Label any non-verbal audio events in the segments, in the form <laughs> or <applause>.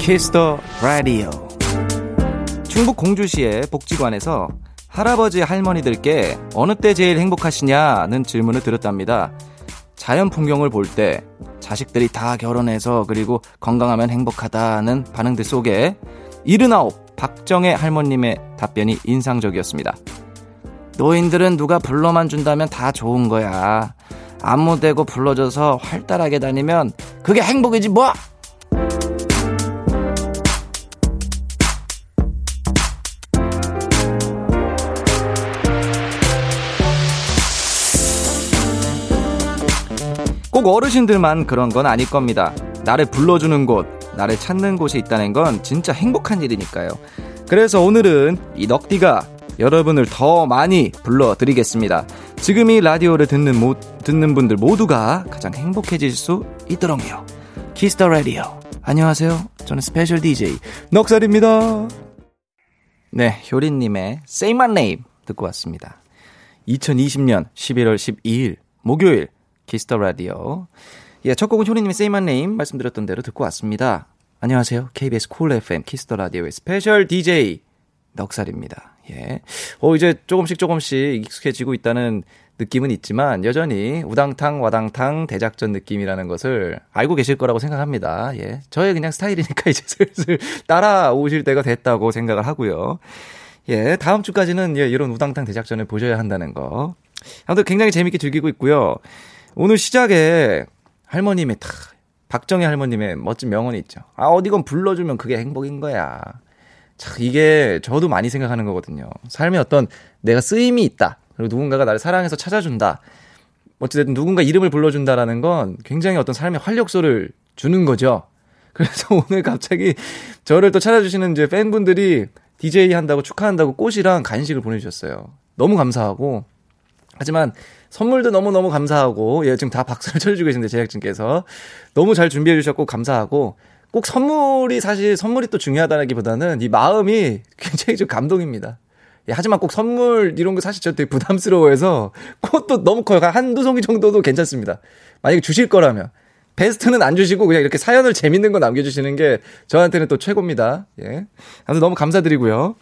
Kiss the Radio 충북 공주시의 복지관에서 할아버지 할머니들께 어느 때 제일 행복하시냐는 질문을 드렸답니다. 자연 풍경을 볼 때 자식들이 다 결혼해서 그리고 건강하면 행복하다는 반응들 속에 79 박정혜 할머님의 답변이 인상적이었습니다. 노인들은 누가 불러만 준다면 다 좋은 거야. 아무 데고 불러줘서 활달하게 다니면 그게 행복이지 뭐! 꼭 어르신들만 그런 건 아닐 겁니다. 나를 불러주는 곳, 나를 찾는 곳이 있다는 건 진짜 행복한 일이니까요. 그래서 오늘은 이 넉디가 여러분을 더 많이 불러드리겠습니다. 지금 이 라디오를 듣는, 모, 듣는 분들 모두가 가장 행복해질 수 있도록요. Kiss the Radio. 안녕하세요. 저는 special DJ 넉살입니다. 네, 효린님의 Say My Name 듣고 왔습니다. 2020년 11월 12일 목요일 Kiss the Radio. 예, 첫 곡은 효린님의 Say My Name 말씀드렸던 대로 듣고 왔습니다. 안녕하세요. KBS 쿨 FM 키스터 라디오의 스페셜 DJ 넉살입니다. 예. 어, 이제 조금씩 조금씩 익숙해지고 있다는 느낌은 있지만 여전히 우당탕 와당탕 대작전 느낌이라는 것을 알고 계실 거라고 생각합니다. 예. 저의 그냥 스타일이니까 <laughs> 이제 슬슬 따라오실 때가 됐다고 생각을 하고요. 예. 다음 주까지는 예, 이런 우당탕 대작전을 보셔야 한다는 거. 아무튼 굉장히 재밌게 즐기고 있고요. 오늘 시작에 할머님의 탁 박정희 할머님의 멋진 명언이 있죠. 아 어디건 불러주면 그게 행복인 거야. 참 이게 저도 많이 생각하는 거거든요. 삶에 어떤 내가 쓰임이 있다. 그리고 누군가가 나를 사랑해서 찾아준다. 어찌됐든 누군가 이름을 불러준다라는 건 굉장히 어떤 삶의 활력소를 주는 거죠. <laughs> 그래서 오늘 갑자기 저를 또 찾아주시는 이제 팬분들이 DJ 한다고 축하한다고 꽃이랑 간식을 보내주셨어요. 너무 감사하고. 하지만 선물도 너무너무 감사하고, 예, 지금 다 박수를 <laughs> 쳐주고 계신데, 제작진께서. 너무 잘 준비해주셨고, 감사하고, 꼭 선물이 사실 선물이 또 중요하다기 보다는 이 마음이 굉장히 좀 감동입니다. 예, 하지만 꼭 선물 이런 거 사실 저 되게 부담스러워해서 꽃도 너무 커요. 한두 송이 정도도 괜찮습니다. 만약에 주실 거라면. 베스트는 안 주시고 그냥 이렇게 사연을 재밌는 거 남겨주시는 게 저한테는 또 최고입니다. 예. 아무튼 너무 감사드리고요.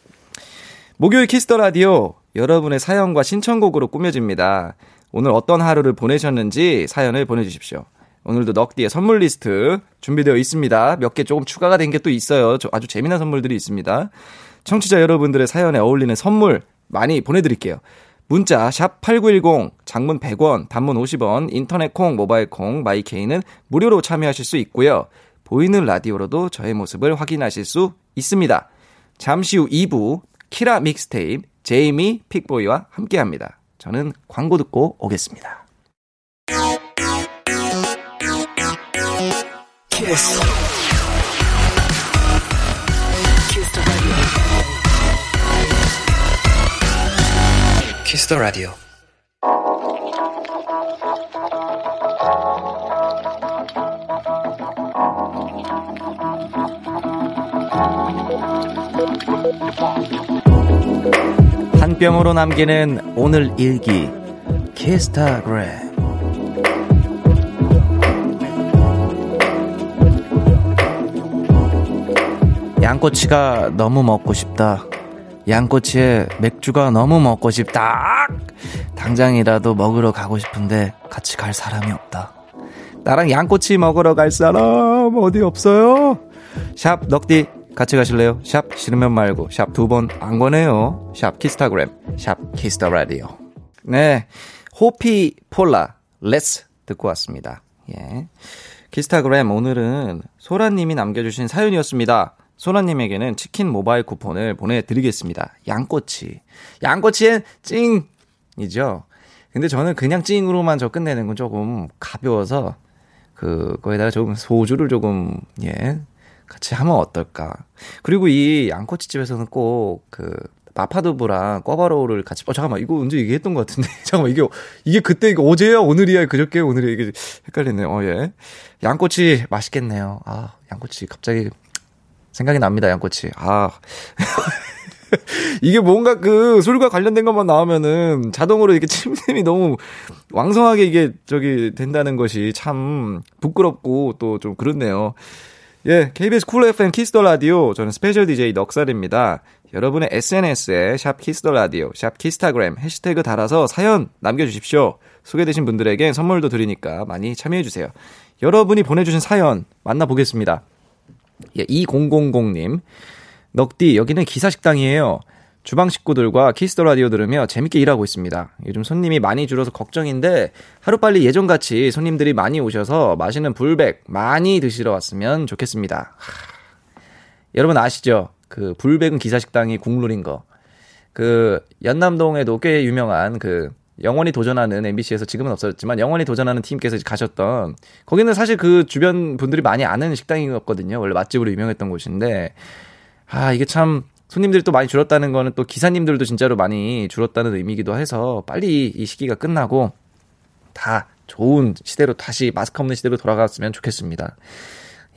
목요일 Kiss the Radio 여러분의 사연과 신청곡으로 꾸며집니다. 오늘 어떤 하루를 보내셨는지 사연을 보내주십시오. 오늘도 넉디의 선물 리스트 준비되어 있습니다. 몇 개 조금 추가가 된 게 또 있어요. 아주 재미난 선물들이 있습니다. 청취자 여러분들의 사연에 어울리는 선물 많이 보내드릴게요. 문자 샵 8910 장문 100원 단문 50원 인터넷 콩 모바일 콩 마이케이는 무료로 참여하실 수 있고요. 보이는 라디오로도 저의 모습을 확인하실 수 있습니다. 잠시 후 2부 키라 믹스테이프 제이미 픽보이와 함께합니다. 저는 광고 듣고 오겠습니다. 키스. 키스 더 라디오. 한 뼘으로 남기는 오늘 일기 키스타그램 양꼬치가 너무 먹고 싶다. 양꼬치에 맥주가 너무 먹고 싶다. 당장이라도 먹으러 가고 싶은데 같이 갈 사람이 없다. 나랑 양꼬치 먹으러 갈 사람 어디 없어요? 샵 넉디 같이 가실래요? 샵 싫으면 말고 샵 두 번 안 권해요. 샵 키스타그램 샵 Kiss the Radio. 네. 호피폴라 Let's 듣고 왔습니다. 예. 키스타그램 오늘은 소라님이 남겨주신 사연이었습니다. 소라님에게는 치킨 모바일 쿠폰을 보내드리겠습니다. 양꼬치. 양꼬치엔 찡이죠. 근데 저는 그냥 찡으로만 저 끝내는 건 조금 가벼워서 그 거기다가 조금 소주를 조금 예 같이 하면 어떨까. 그리고 이 양꼬치집에서는 꼭그 마파두부랑 꿔바로우를 같이 어 잠깐만 이거 언제 얘기했던 것 같은데 <laughs> 잠깐만 이게 이게 그때 이거 어제야 오늘이야 그저께 오늘이야 이게 헷갈리네요. 어 예. 양꼬치 맛있겠네요. 아 양꼬치 갑자기 생각이 납니다, 양꼬치. 아. <laughs> 이게 뭔가 그 술과 관련된 것만 나오면은 자동으로 이렇게 침샘이 너무 왕성하게 이게 저기 된다는 것이 참 부끄럽고 또 좀 그렇네요. 예, KBS Cool FM Kiss the Radio 저는 special DJ 넉살입니다. 여러분의 SNS에 샵 Kiss the Radio, 샵 키스타그램 해시태그 달아서 사연 남겨주십시오. 소개되신 분들에게 선물도 드리니까 많이 참여해주세요. 여러분이 보내주신 사연 만나보겠습니다. 예, 2000님. 넉디, 여기는 기사식당이에요. 주방 식구들과 Kiss the Radio 들으며 재밌게 일하고 있습니다. 요즘 손님이 많이 줄어서 걱정인데 하루빨리 예전같이 손님들이 많이 오셔서 맛있는 불백 많이 드시러 왔으면 좋겠습니다. 하, 여러분 아시죠? 그 불백은 기사식당이 국룰인 거. 그 연남동에도 꽤 유명한 그 영원히 도전하는 MBC에서 지금은 없어졌지만 영원히 도전하는 팀께서 가셨던 거기는 사실 그 주변 분들이 많이 아는 식당이었거든요. 원래 맛집으로 유명했던 곳인데 아 이게 참 손님들이 또 많이 줄었다는 거는 또 기사님들도 진짜로 많이 줄었다는 의미기도 해서 빨리 이 시기가 끝나고 다 좋은 시대로 다시 마스크 없는 시대로 돌아갔으면 좋겠습니다.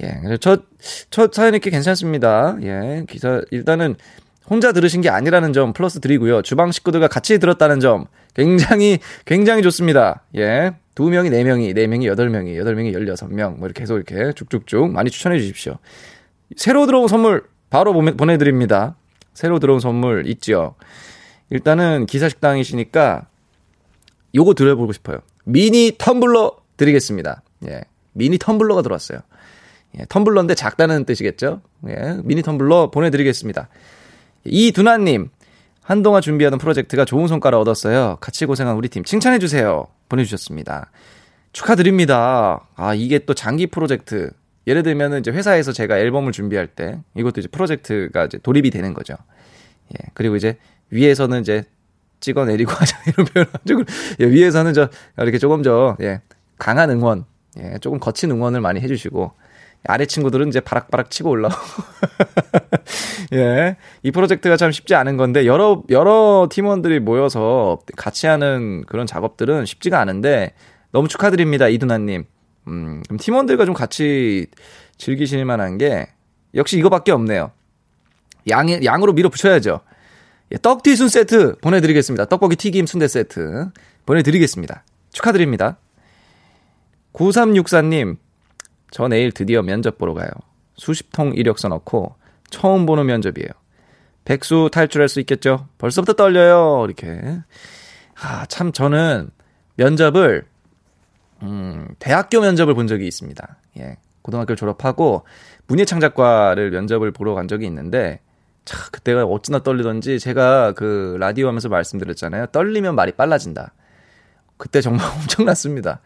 예, 첫, 첫 사연이 꽤 괜찮습니다. 예, 기사, 일단은 혼자 들으신 게 아니라는 점 플러스 드리고요. 주방 식구들과 같이 들었다는 점 굉장히, 굉장히 좋습니다. 예. 두 명이 네 명이, 네 명이 여덟 명이, 여덟 명이 열여섯 명, 뭐 이렇게 계속 이렇게 쭉쭉쭉 많이 추천해 주십시오. 새로 들어온 선물 바로 보내드립니다. 새로 들어온 선물 있죠. 일단은 기사식당이시니까 요거 드려보고 싶어요. 미니 텀블러 드리겠습니다. 예. 미니 텀블러가 들어왔어요. 예, 텀블러인데 작다는 뜻이겠죠? 예, 미니 텀블러 보내드리겠습니다. 이두나님, 한동안 준비하던 프로젝트가 좋은 성과를 얻었어요. 같이 고생한 우리 팀 칭찬해주세요. 보내주셨습니다. 축하드립니다. 아, 이게 또 장기 프로젝트. 예를 들면 이제 회사에서 제가 앨범을 준비할 때 이것도 이제 프로젝트가 이제 돌입이 되는 거죠. 예. 그리고 이제 위에서는 이제 찍어내리고 <laughs> 하자 이런 표현을 예, 위에서는 저 이렇게 조금 저 예, 강한 응원, 예, 조금 거친 응원을 많이 해주시고 아래 친구들은 이제 바락바락 치고 올라오고. <laughs> 예. 이 프로젝트가 참 쉽지 않은 건데, 여러, 여러 팀원들이 모여서 같이 하는 그런 작업들은 쉽지가 않은데, 너무 축하드립니다, 이두나님. 음, 그럼 팀원들과 좀 같이 즐기실 만한 게 역시 이거밖에 없네요. 양, 양으로 밀어붙여야죠. 예, 떡튀순 세트 보내드리겠습니다. 떡볶이 튀김 순대 세트 보내드리겠습니다. 축하드립니다. 9364님, 저 내일 드디어 면접 보러 가요. 수십 통 이력서 넣고 처음 보는 면접이에요. 백수 탈출할 수 있겠죠? 벌써부터 떨려요. 이렇게. 아, 참 저는 면접을 음, 대학교 면접을 본 적이 있습니다. 예. 고등학교 졸업하고 문예창작과를 면접을 보러 간 적이 있는데 차, 그때가 어찌나 떨리던지 제가 그 라디오 하면서 말씀드렸잖아요. 떨리면 말이 빨라진다. 그때 정말 <laughs> 엄청났습니다.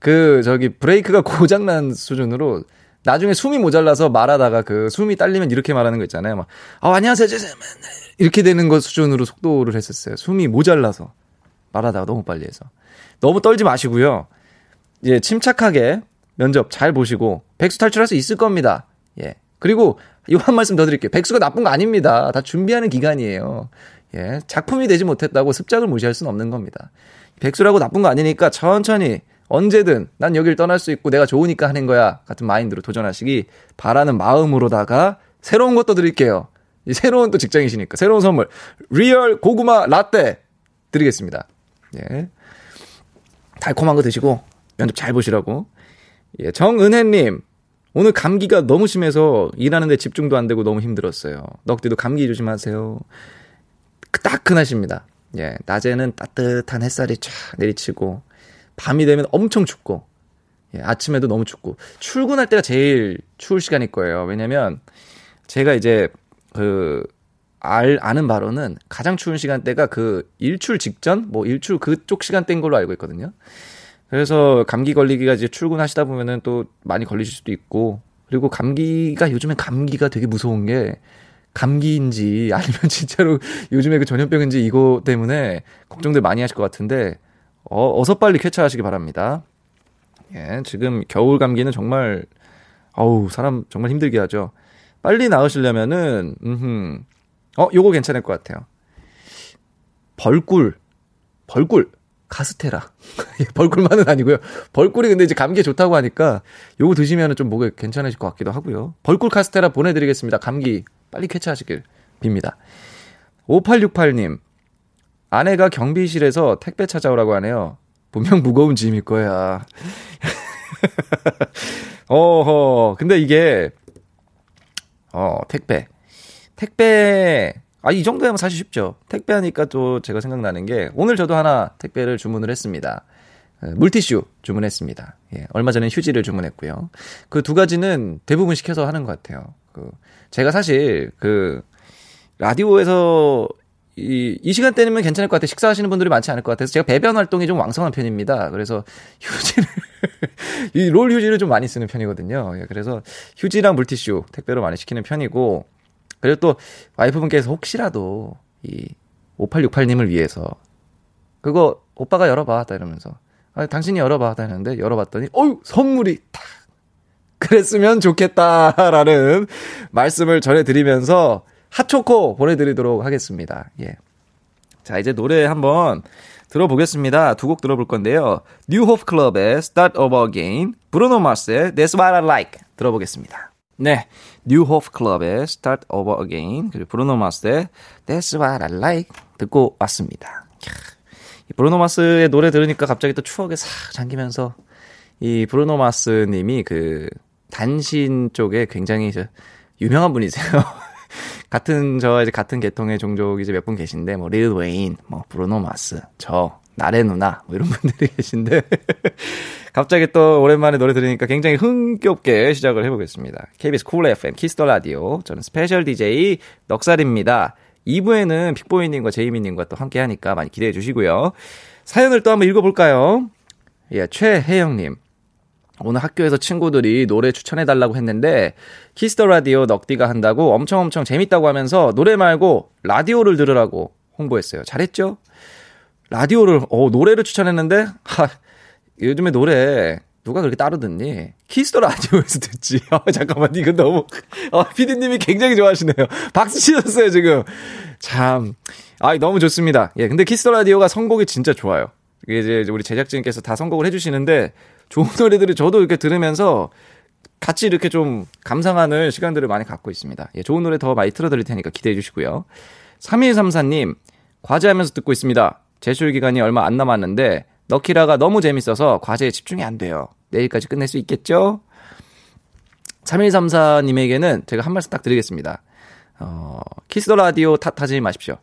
그 저기 브레이크가 고장난 수준으로 나중에 숨이 모자라서 말하다가 그 숨이 딸리면 이렇게 말하는 거 있잖아요. 막, 아, 안녕하세요. 이렇게 되는 것 수준으로 속도를 했었어요. 숨이 모자라서 말하다가 너무 빨리 해서. 너무 떨지 마시고요. 예, 침착하게 면접 잘 보시고 백수 탈출할 수 있을 겁니다. 예. 그리고 이 한 말씀 더 드릴게요. 백수가 나쁜 거 아닙니다. 다 준비하는 기간이에요. 예. 작품이 되지 못했다고 습작을 무시할 수는 없는 겁니다. 백수라고 나쁜 거 아니니까 천천히 언제든 난 여길 떠날 수 있고 내가 좋으니까 하는 거야 같은 마인드로 도전하시기 바라는 마음으로다가 새로운 것도 드릴게요. 이 새로운 또 직장이시니까 새로운 선물 리얼 고구마 라떼 드리겠습니다. 예. 달콤한 거 드시고 면접 잘 보시라고. 예, 정은혜님 오늘 감기가 너무 심해서 일하는데 집중도 안 되고 너무 힘들었어요. 넉디도 감기 조심하세요. 따끈하십니다. 예, 낮에는 따뜻한 햇살이 쫙 내리치고 밤이 되면 엄청 춥고 예, 아침에도 너무 춥고 출근할 때가 제일 추울 시간일 거예요. 왜냐면 제가 이제 그 알, 아는 바로는 가장 추운 시간대가 그 일출 직전, 뭐 일출 그쪽 시간대인 걸로 알고 있거든요. 그래서 감기 걸리기가 이제 출근하시다 보면은 또 많이 걸리실 수도 있고, 그리고 감기가 요즘에 감기가 되게 무서운 게 감기인지 <laughs> 아니면 진짜로 요즘에 그 전염병인지 이거 때문에 걱정들 많이 하실 것 같은데, 어, 어서 빨리 쾌차하시기 바랍니다. 예, 지금 겨울 감기는 정말, 어우, 사람 정말 힘들게 하죠. 빨리 나으시려면은, 음흠, 어, 요거 괜찮을 것 같아요. 벌꿀. 벌꿀. 카스테라. <laughs> 벌꿀만은 아니고요. 벌꿀이 근데 이제 감기에 좋다고 하니까 요거 드시면 좀 목에 괜찮으실 것 같기도 하고요. 벌꿀 카스테라 보내드리겠습니다. 감기 빨리 쾌차하시길 빕니다. 5868님, 아내가 경비실에서 택배 찾아오라고 하네요. 분명 무거운 짐일 거야. <laughs> 어허, 근데 이게, 어, 택배. 택배, 아, 이 정도면 사실 쉽죠. 택배하니까 또 제가 생각나는 게, 오늘 저도 하나 택배를 주문을 했습니다. 어, 물티슈 주문했습니다. 예, 얼마 전에 휴지를 주문했고요. 그 두 가지는 대부분 시켜서 하는 것 같아요. 그, 제가 사실, 그, 라디오에서 이, 이 시간대면 괜찮을 것 같아요. 식사하시는 분들이 많지 않을 것 같아서 제가 배변 활동이 좀 왕성한 편입니다. 그래서 휴지를, <laughs> 이 롤 휴지를 좀 많이 쓰는 편이거든요. 예, 그래서 휴지랑 물티슈 택배로 많이 시키는 편이고, 그리고 또 와이프분께서 혹시라도 이 5868님을 위해서 그거 오빠가 열어봐. 다 이러면서. 아, 당신이 열어봐. 다 했는데 열어봤더니, 어유 선물이 탁! 그랬으면 좋겠다라는 말씀을 전해드리면서 핫초코 보내드리도록 하겠습니다. 예. 자, 이제 노래 한번 들어보겠습니다. 두 곡 들어볼 건데요. 뉴 호프 클럽의 Start Over Again, 브루노 마스의 That's What I Like 들어보겠습니다. 네, 뉴 호프 클럽의 Start Over Again 그리고 브루노 마스의 That's What I Like 듣고 왔습니다. 브루노 마스의 노래 들으니까 갑자기 또 추억에 싹 잠기면서 이 브루노 마스 님이 그 단신 쪽에 굉장히 유명한 분이세요. <laughs> 같은 저 이제 같은 계통의 종족 이제 몇 분 계신데 뭐 릴 웨인, 뭐 브루노 마스, 저 나래 누나 뭐 이런 분들이 <laughs> 계신데 갑자기 또 오랜만에 노래 들으니까 굉장히 흥겹게 시작을 해보겠습니다. KBS Cool FM Kiss the Radio 저는 special DJ 넉살입니다. 2부에는 픽보이님과 제이미님과 또 함께 하니까 많이 기대해 주시고요. 사연을 또 한번 읽어볼까요? 예, 최혜영님. 오늘 학교에서 친구들이 노래 추천해달라고 했는데, Kiss the Radio 넉디가 한다고 엄청 엄청 재밌다고 하면서 노래 말고 라디오를 들으라고 홍보했어요. 잘했죠? 라디오를, 어, 노래를 추천했는데, 하, 요즘에 노래 누가 그렇게 따로 듣니? Kiss the Radio에서 듣지. <laughs> 아, 잠깐만, 이거 너무, 어, 피디님이 굉장히 좋아하시네요. 박수 치셨어요, 지금. 참. 아, 너무 좋습니다. 예, 근데 키스 더 라디오가 선곡이 진짜 좋아요. 이게 이제 우리 제작진께서 다 선곡을 해주시는데, 좋은 <laughs> 노래들을 저도 이렇게 들으면서 같이 이렇게 좀 감상하는 시간들을 많이 갖고 있습니다. 예, 좋은 노래 더 많이 틀어드릴 테니까 기대해 주시고요. 3134님, 과제하면서 듣고 있습니다. 제출 기간이 얼마 안 남았는데, 너키라가 너무 재밌어서 과제에 집중이 안 돼요. 내일까지 끝낼 수 있겠죠? 3134님에게는 제가 한 말씀 딱 드리겠습니다. 어, 키스 더 라디오 탓하지 마십시오.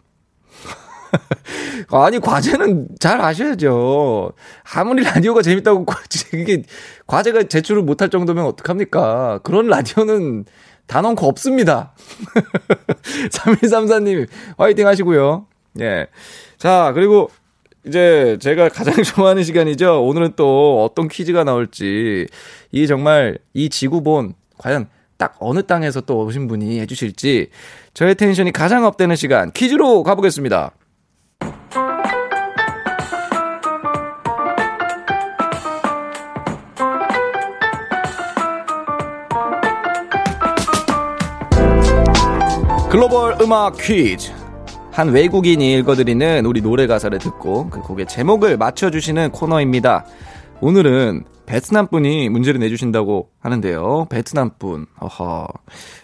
<laughs> 아니, 과제는 잘 하셔야죠. 아무리 라디오가 재밌다고, 이게, 과제가 제출을 못할 정도면 어떡합니까? 그런 라디오는 단언코 없습니다. <laughs> 3134님, 화이팅 하시고요. 예. 자, 그리고 이제 제가 가장 <laughs> 좋아하는 시간이죠. 오늘은 또 어떤 퀴즈가 나올지, 이 정말 이 지구본, 과연 딱 어느 땅에서 또 오신 분이 해주실지, 저의 텐션이 가장 업되는 시간, 퀴즈로 가보겠습니다. 글로벌 음악 퀴즈. 한 외국인이 읽어드리는 우리 노래 가사를 듣고 그 곡의 제목을 맞춰주시는 코너입니다. 오늘은 베트남 분이 문제를 내주신다고 하는데요. 베트남 분. 어허.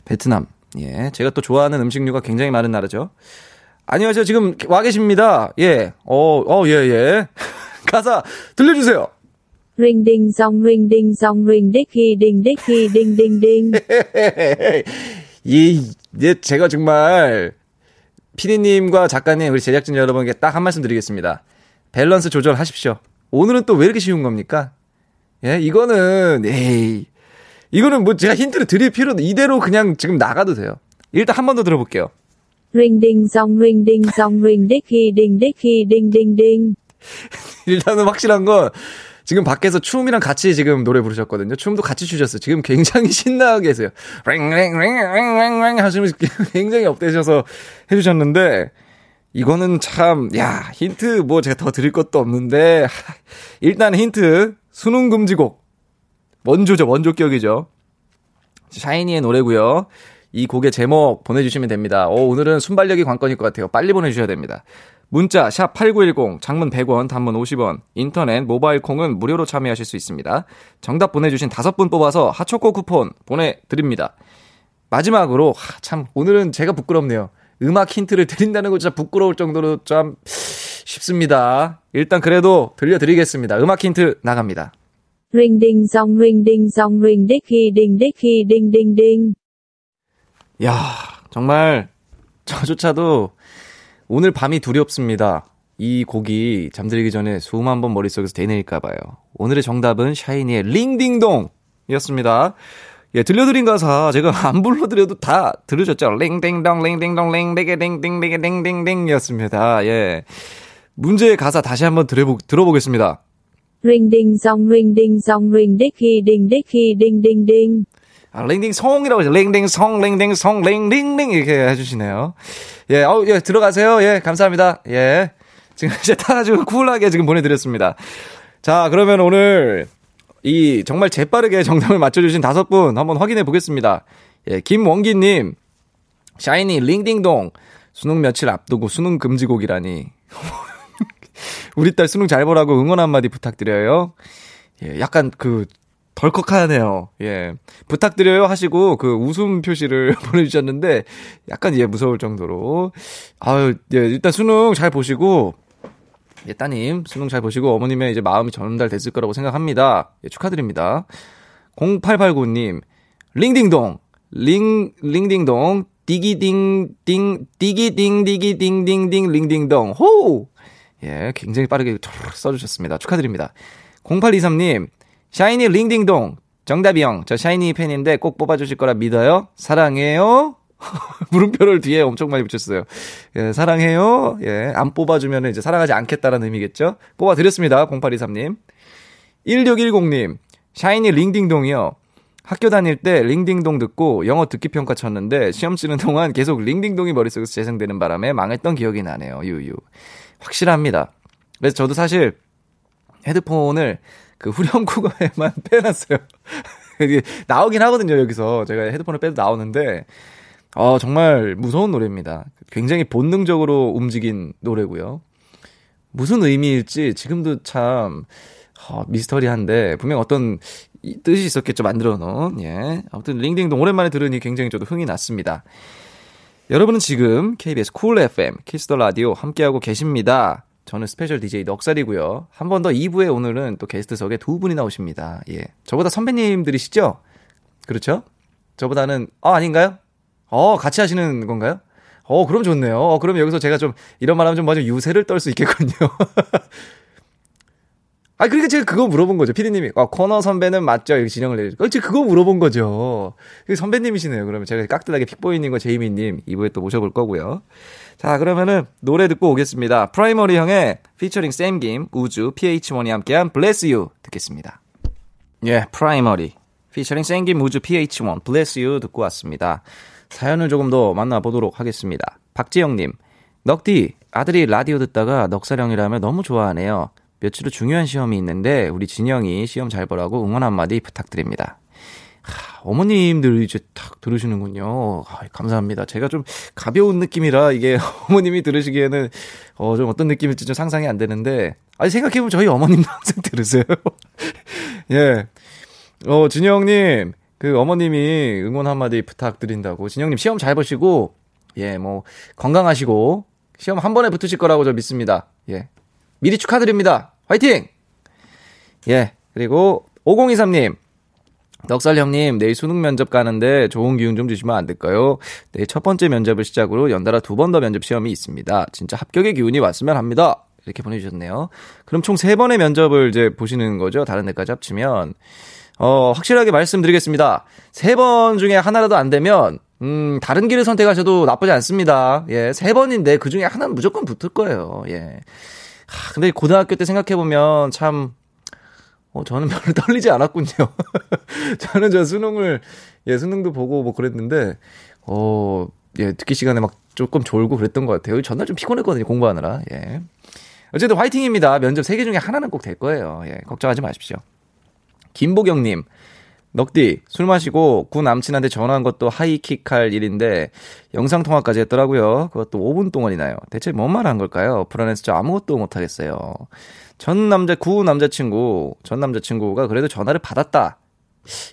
베트남. 예. 제가 또 좋아하는 음식류가 굉장히 많은 나라죠. 안녕하세요. 지금 와 계십니다. 예. 어, 어, 예, 예. <laughs> 가사 들려주세요. ring ding dong ring ding dong ring đích khi ding đích khi ding ding ding. <laughs> 이, 예, 제가 정말 피디님과 작가님, 우리 제작진 여러분께 딱 한 말씀 드리겠습니다. 밸런스 조절하십시오. 오늘은 또 왜 이렇게 쉬운 겁니까? 예, 이거는, 에이. 이거는 뭐 제가 힌트를 드릴 필요도 이대로 그냥 지금 나가도 돼요. 일단 한 번 더 들어볼게요. đích khi ding đích khi ding ding ding. <laughs> 일단은 확실한 건 지금 밖에서 춤이랑 같이 지금 노래 부르셨거든요. 춤도 같이 추셨어요. 지금 굉장히 <laughs> 신나게 계세요. 랭랭랭랭랭랭 하시면서 <laughs> 굉장히 업되셔서 해주셨는데 이거는 참, 야, 힌트 뭐 제가 더 드릴 것도 없는데 <laughs> 일단 힌트 수능 금지곡 원조죠. 원조 격이죠. 샤이니의 노래고요. 이 곡의 제목 보내주시면 됩니다. 오, 오늘은 순발력이 관건일 것 같아요. 빨리 보내주셔야 됩니다. 문자 샵 8910 장문 100원 단문 50원 인터넷 모바일 콩은 무료로 참여하실 수 있습니다. 정답 보내주신 다섯 분 뽑아서 하초코 쿠폰 보내드립니다. 마지막으로 하, 참 오늘은 제가 부끄럽네요. 음악 힌트를 드린다는 거 진짜 부끄러울 정도로 좀 쉽습니다. 일단 그래도 들려드리겠습니다. 음악 힌트 나갑니다. Ding dong ring dicky ding dicky ding ding ding. 야, 정말 저조차도 오늘 밤이 두렵습니다. 이 곡이 잠들기 전에 숨한번 머릿속에서 되뇌일까 봐요. 오늘의 정답은 샤이니의 링딩동이었습니다. 예, 들려드린 가사 제가 <laughs> 안 불러드려도 다 들으셨죠? 링딩동 링딩동 링디게 링딩디게 링딩딩이었습니다. 예. 문제의 가사 다시 한번 들어보, 들어보겠습니다. Ding dicky ding ding ding. 아, 링딩송이라고 하죠. 링딩송, 링딩송, 링딩링 이렇게 해주시네요. 예, 어, 예, 들어가세요. 예, 감사합니다. 예. 지금 이제 타가지고 쿨하게 지금 보내드렸습니다. 자, 그러면 오늘 이 정말 재빠르게 정답을 맞춰주신 다섯 분 한번 확인해 보겠습니다. 예, 김원기님, 샤이니 링딩동, 수능 며칠 앞두고 수능 금지곡이라니. <laughs> 우리 딸 수능 잘 보라고 응원 한마디 부탁드려요. 예, 약간 그 덜컥하네요. 예. 부탁드려요 하시고 그 웃음 표시를 <laughs> 보내주셨는데 약간 예 무서울 정도로. 아유, 예, 일단 수능 잘 보시고 예, 따님 수능 잘 보시고 어머님의 이제 마음이 전달됐을 거라고 생각합니다. 예, 축하드립니다. 0889님 링딩동 링 링딩동 디기딩 딩 디기딩 디기딩 딩딩 링딩동 호! 예, 굉장히 빠르게 써주셨습니다. 축하드립니다. 0823님 샤이니 링딩동. 정답이 형. 저 샤이니 팬인데 꼭 뽑아주실 거라 믿어요. 사랑해요. <laughs> 물음표를 뒤에 엄청 많이 붙였어요. 예, 사랑해요. 예, 안 뽑아주면 이제 사랑하지 않겠다라는 의미겠죠? 뽑아드렸습니다. 0823님. 1610님. 샤이니 링딩동이요. 학교 다닐 때 링딩동 듣고 영어 듣기 평가 쳤는데 시험 치는 동안 계속 링딩동이 머릿속에서 재생되는 바람에 망했던 기억이 나네요. 유유. 확실합니다. 그래서 저도 사실 헤드폰을 그 후렴구간에만 <laughs> 빼놨어요. 이게 나오긴 하거든요, 여기서. 제가 헤드폰을 빼도 나오는데, 어, 정말 무서운 노래입니다. 굉장히 본능적으로 움직인 노래고요. 무슨 의미일지 지금도 참, 어, 미스터리한데, 분명 어떤 뜻이 있었겠죠, 만들어 놓은. 예. 아무튼, 링딩동 오랜만에 들으니 굉장히 저도 흥이 났습니다. 여러분은 지금 KBS 쿨 FM, 키스 더 라디오 함께하고 계십니다. 저는 special DJ 넉살이고요. 한 번 더 2부에 오늘은 또 게스트석에 두 분이 나오십니다. 예. 저보다 선배님들이시죠? 그렇죠? 저보다는, 어, 아닌가요? 어, 같이 하시는 건가요? 어, 그럼 좋네요. 어, 그럼 여기서 제가 좀, 이런 말 하면 좀 맞아 유세를 떨 수 있겠군요. <laughs> 아, 그러니까 제가 그거 물어본 거죠. 피디님이. 아, 코너 선배는 맞죠? 이렇게 진영을 내주죠. 그렇지, 그거 물어본 거죠. 선배님이시네요. 그러면 제가 깍듯하게 픽보이님과 제이미님 2부에 또 모셔볼 거고요. 자, 그러면은 노래 듣고 오겠습니다. 프라이머리 형의 피처링 샘김, 우즈, pH-1이 함께한 Bless You 듣겠습니다. 예, 프라이머리. 피처링 샘김, 우즈, pH-1, Bless You 듣고 왔습니다. 사연을 조금 더 만나보도록 하겠습니다. 박지영님, 넉디, 아들이 라디오 듣다가 넉살 형이라며 너무 좋아하네요. 며칠 후 중요한 시험이 있는데 우리 진영이 시험 잘 보라고 응원 한마디 부탁드립니다. 하, 어머님들 이제 탁 들으시는군요. 아, 감사합니다. 제가 좀 가벼운 느낌이라 이게 <laughs> 어머님이 들으시기에는 어, 좀 어떤 느낌일지 좀 상상이 안 되는데, 아니, 생각해보면 저희 어머님도 <laughs> 항상 들으세요. <laughs> 예. 어, 진영님, 그 어머님이 응원 한마디 부탁드린다고. 진영님 시험 잘 보시고, 예, 뭐, 건강하시고, 시험 한 번에 붙으실 거라고 저 믿습니다. 예. 미리 축하드립니다. 화이팅! 예. 그리고 5023님, 넉살 형님, 내일 수능 면접 가는데 좋은 기운 좀 주시면 안 될까요? 내일 첫 번째 면접을 시작으로 연달아 두 번 더 면접 시험이 있습니다. 진짜 합격의 기운이 왔으면 합니다. 이렇게 보내주셨네요. 그럼 총 세 번의 면접을 이제 보시는 거죠? 다른 데까지 합치면. 어, 확실하게 말씀드리겠습니다. 세 번 중에 하나라도 안 되면, 음, 다른 길을 선택하셔도 나쁘지 않습니다. 예, 세 번인데 그 중에 하나는 무조건 붙을 거예요. 예. 하, 근데 고등학교 때 생각해보면 참, 어, 저는 별로 <laughs> 떨리지 않았군요. <laughs> 저는 저 수능을, 예, 수능도 보고 뭐 그랬는데, 어, 예, 듣기 시간에 막 조금 졸고 그랬던 것 같아요. 전날 좀 피곤했거든요, 공부하느라. 예. 어쨌든 화이팅입니다. 면접 3개 중에 하나는 꼭 될 거예요. 예, 걱정하지 마십시오. 김보경님, 넉디, 술 마시고 구 남친한테 전화한 것도 하이킥 할 일인데, 영상통화까지 했더라고요. 그것도 5분 동안이나요. 대체 뭔 말 한 걸까요? 불안해서 저 아무것도 못하겠어요. 전 남자, 구 남자친구, 전 남자친구가 그래도 전화를 받았다.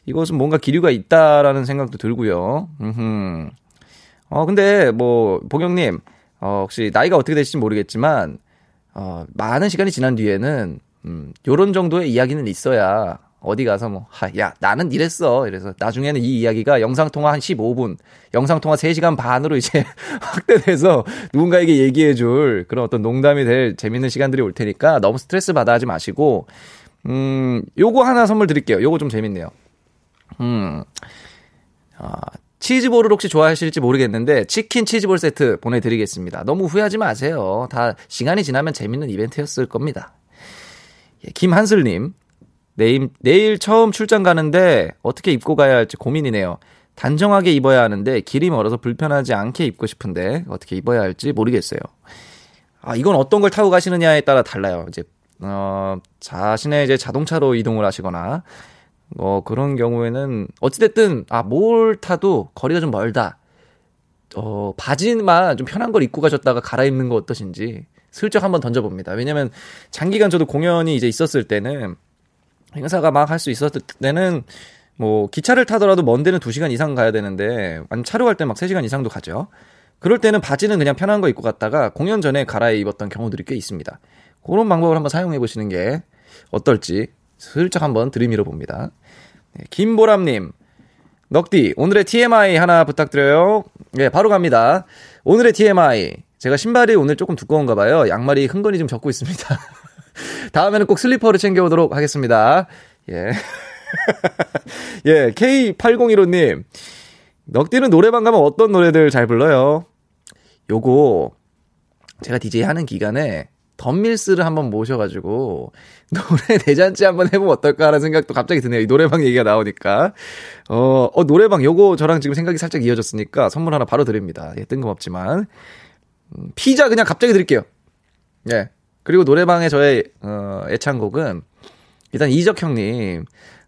이것은 뭔가 기류가 있다라는 생각도 들고요. 음흠. 어, 근데 뭐, 보경님, 어, 혹시 나이가 어떻게 되실지 모르겠지만, 어, 많은 시간이 지난 뒤에는, 음, 요런 정도의 이야기는 있어야 어디 가서 뭐, 하, 야, 나는 이랬어. 이래서 나중에는 이 이야기가 영상통화 한 15분, 영상통화 3시간 반으로 이제 <laughs> 확대돼서 누군가에게 얘기해 줄 그런 어떤 농담이 될 재밌는 시간들이 올 테니까 너무 스트레스 받아 하지 마시고, 음, 요거 하나 선물 드릴게요. 요거 좀 재밌네요. 음, 아, 치즈볼을 혹시 좋아하실지 모르겠는데 치킨 치즈볼 세트 보내드리겠습니다. 너무 후회하지 마세요. 다 시간이 지나면 재밌는 이벤트였을 겁니다. 예, 김한슬님, 내일, 내일 처음 출장 가는데 어떻게 입고 가야 할지 고민이네요. 단정하게 입어야 하는데 길이 멀어서 불편하지 않게 입고 싶은데 어떻게 입어야 할지 모르겠어요. 아, 이건 어떤 걸 타고 가시느냐에 따라 달라요. 이제, 어, 자신의 이제 자동차로 이동을 하시거나, 뭐 그런 경우에는 어찌됐든, 아, 뭘 타도 거리가 좀 멀다. 어, 바지만 좀 편한 걸 입고 가셨다가 갈아입는 거 어떠신지 슬쩍 한번 던져봅니다. 왜냐면 장기간 저도 공연이 이제 있었을 때는 행사가 막 할 수 있었을 때는 뭐 기차를 타더라도 먼 데는 2시간 이상 가야 되는데 아니면 차로 갈 때 막 3시간 이상도 가죠. 그럴 때는 바지는 그냥 편한 거 입고 갔다가 공연 전에 갈아입었던 경우들이 꽤 있습니다. 그런 방법을 한번 사용해 보시는 게 어떨지 슬쩍 한번 들이밀어 봅니다. 네, 김보람님, 넉디, 오늘의 TMI 하나 부탁드려요. 네, 바로 갑니다. 오늘의 TMI. 제가 신발이 오늘 조금 두꺼운가 봐요. 양말이 흥건히 좀 젖고 있습니다. <laughs> 다음에는 꼭 슬리퍼를 챙겨오도록 하겠습니다. 예. <laughs> 예, K8015님. 넉디는 노래방 가면 어떤 노래들 잘 불러요? 요거, 제가 DJ 하는 기간에 덤밀스를 한번 모셔가지고 <laughs> 노래 대잔치 한번 해보면 어떨까 하는 생각도 갑자기 드네요. 이 노래방 얘기가 나오니까. 어, 어, 노래방 요거 저랑 지금 생각이 살짝 이어졌으니까 선물 하나 바로 드립니다. 예, 뜬금없지만. 음, 피자 그냥 갑자기 드릴게요. 예. 그리고 노래방에 저의 어, 애창곡은 일단 이적 형님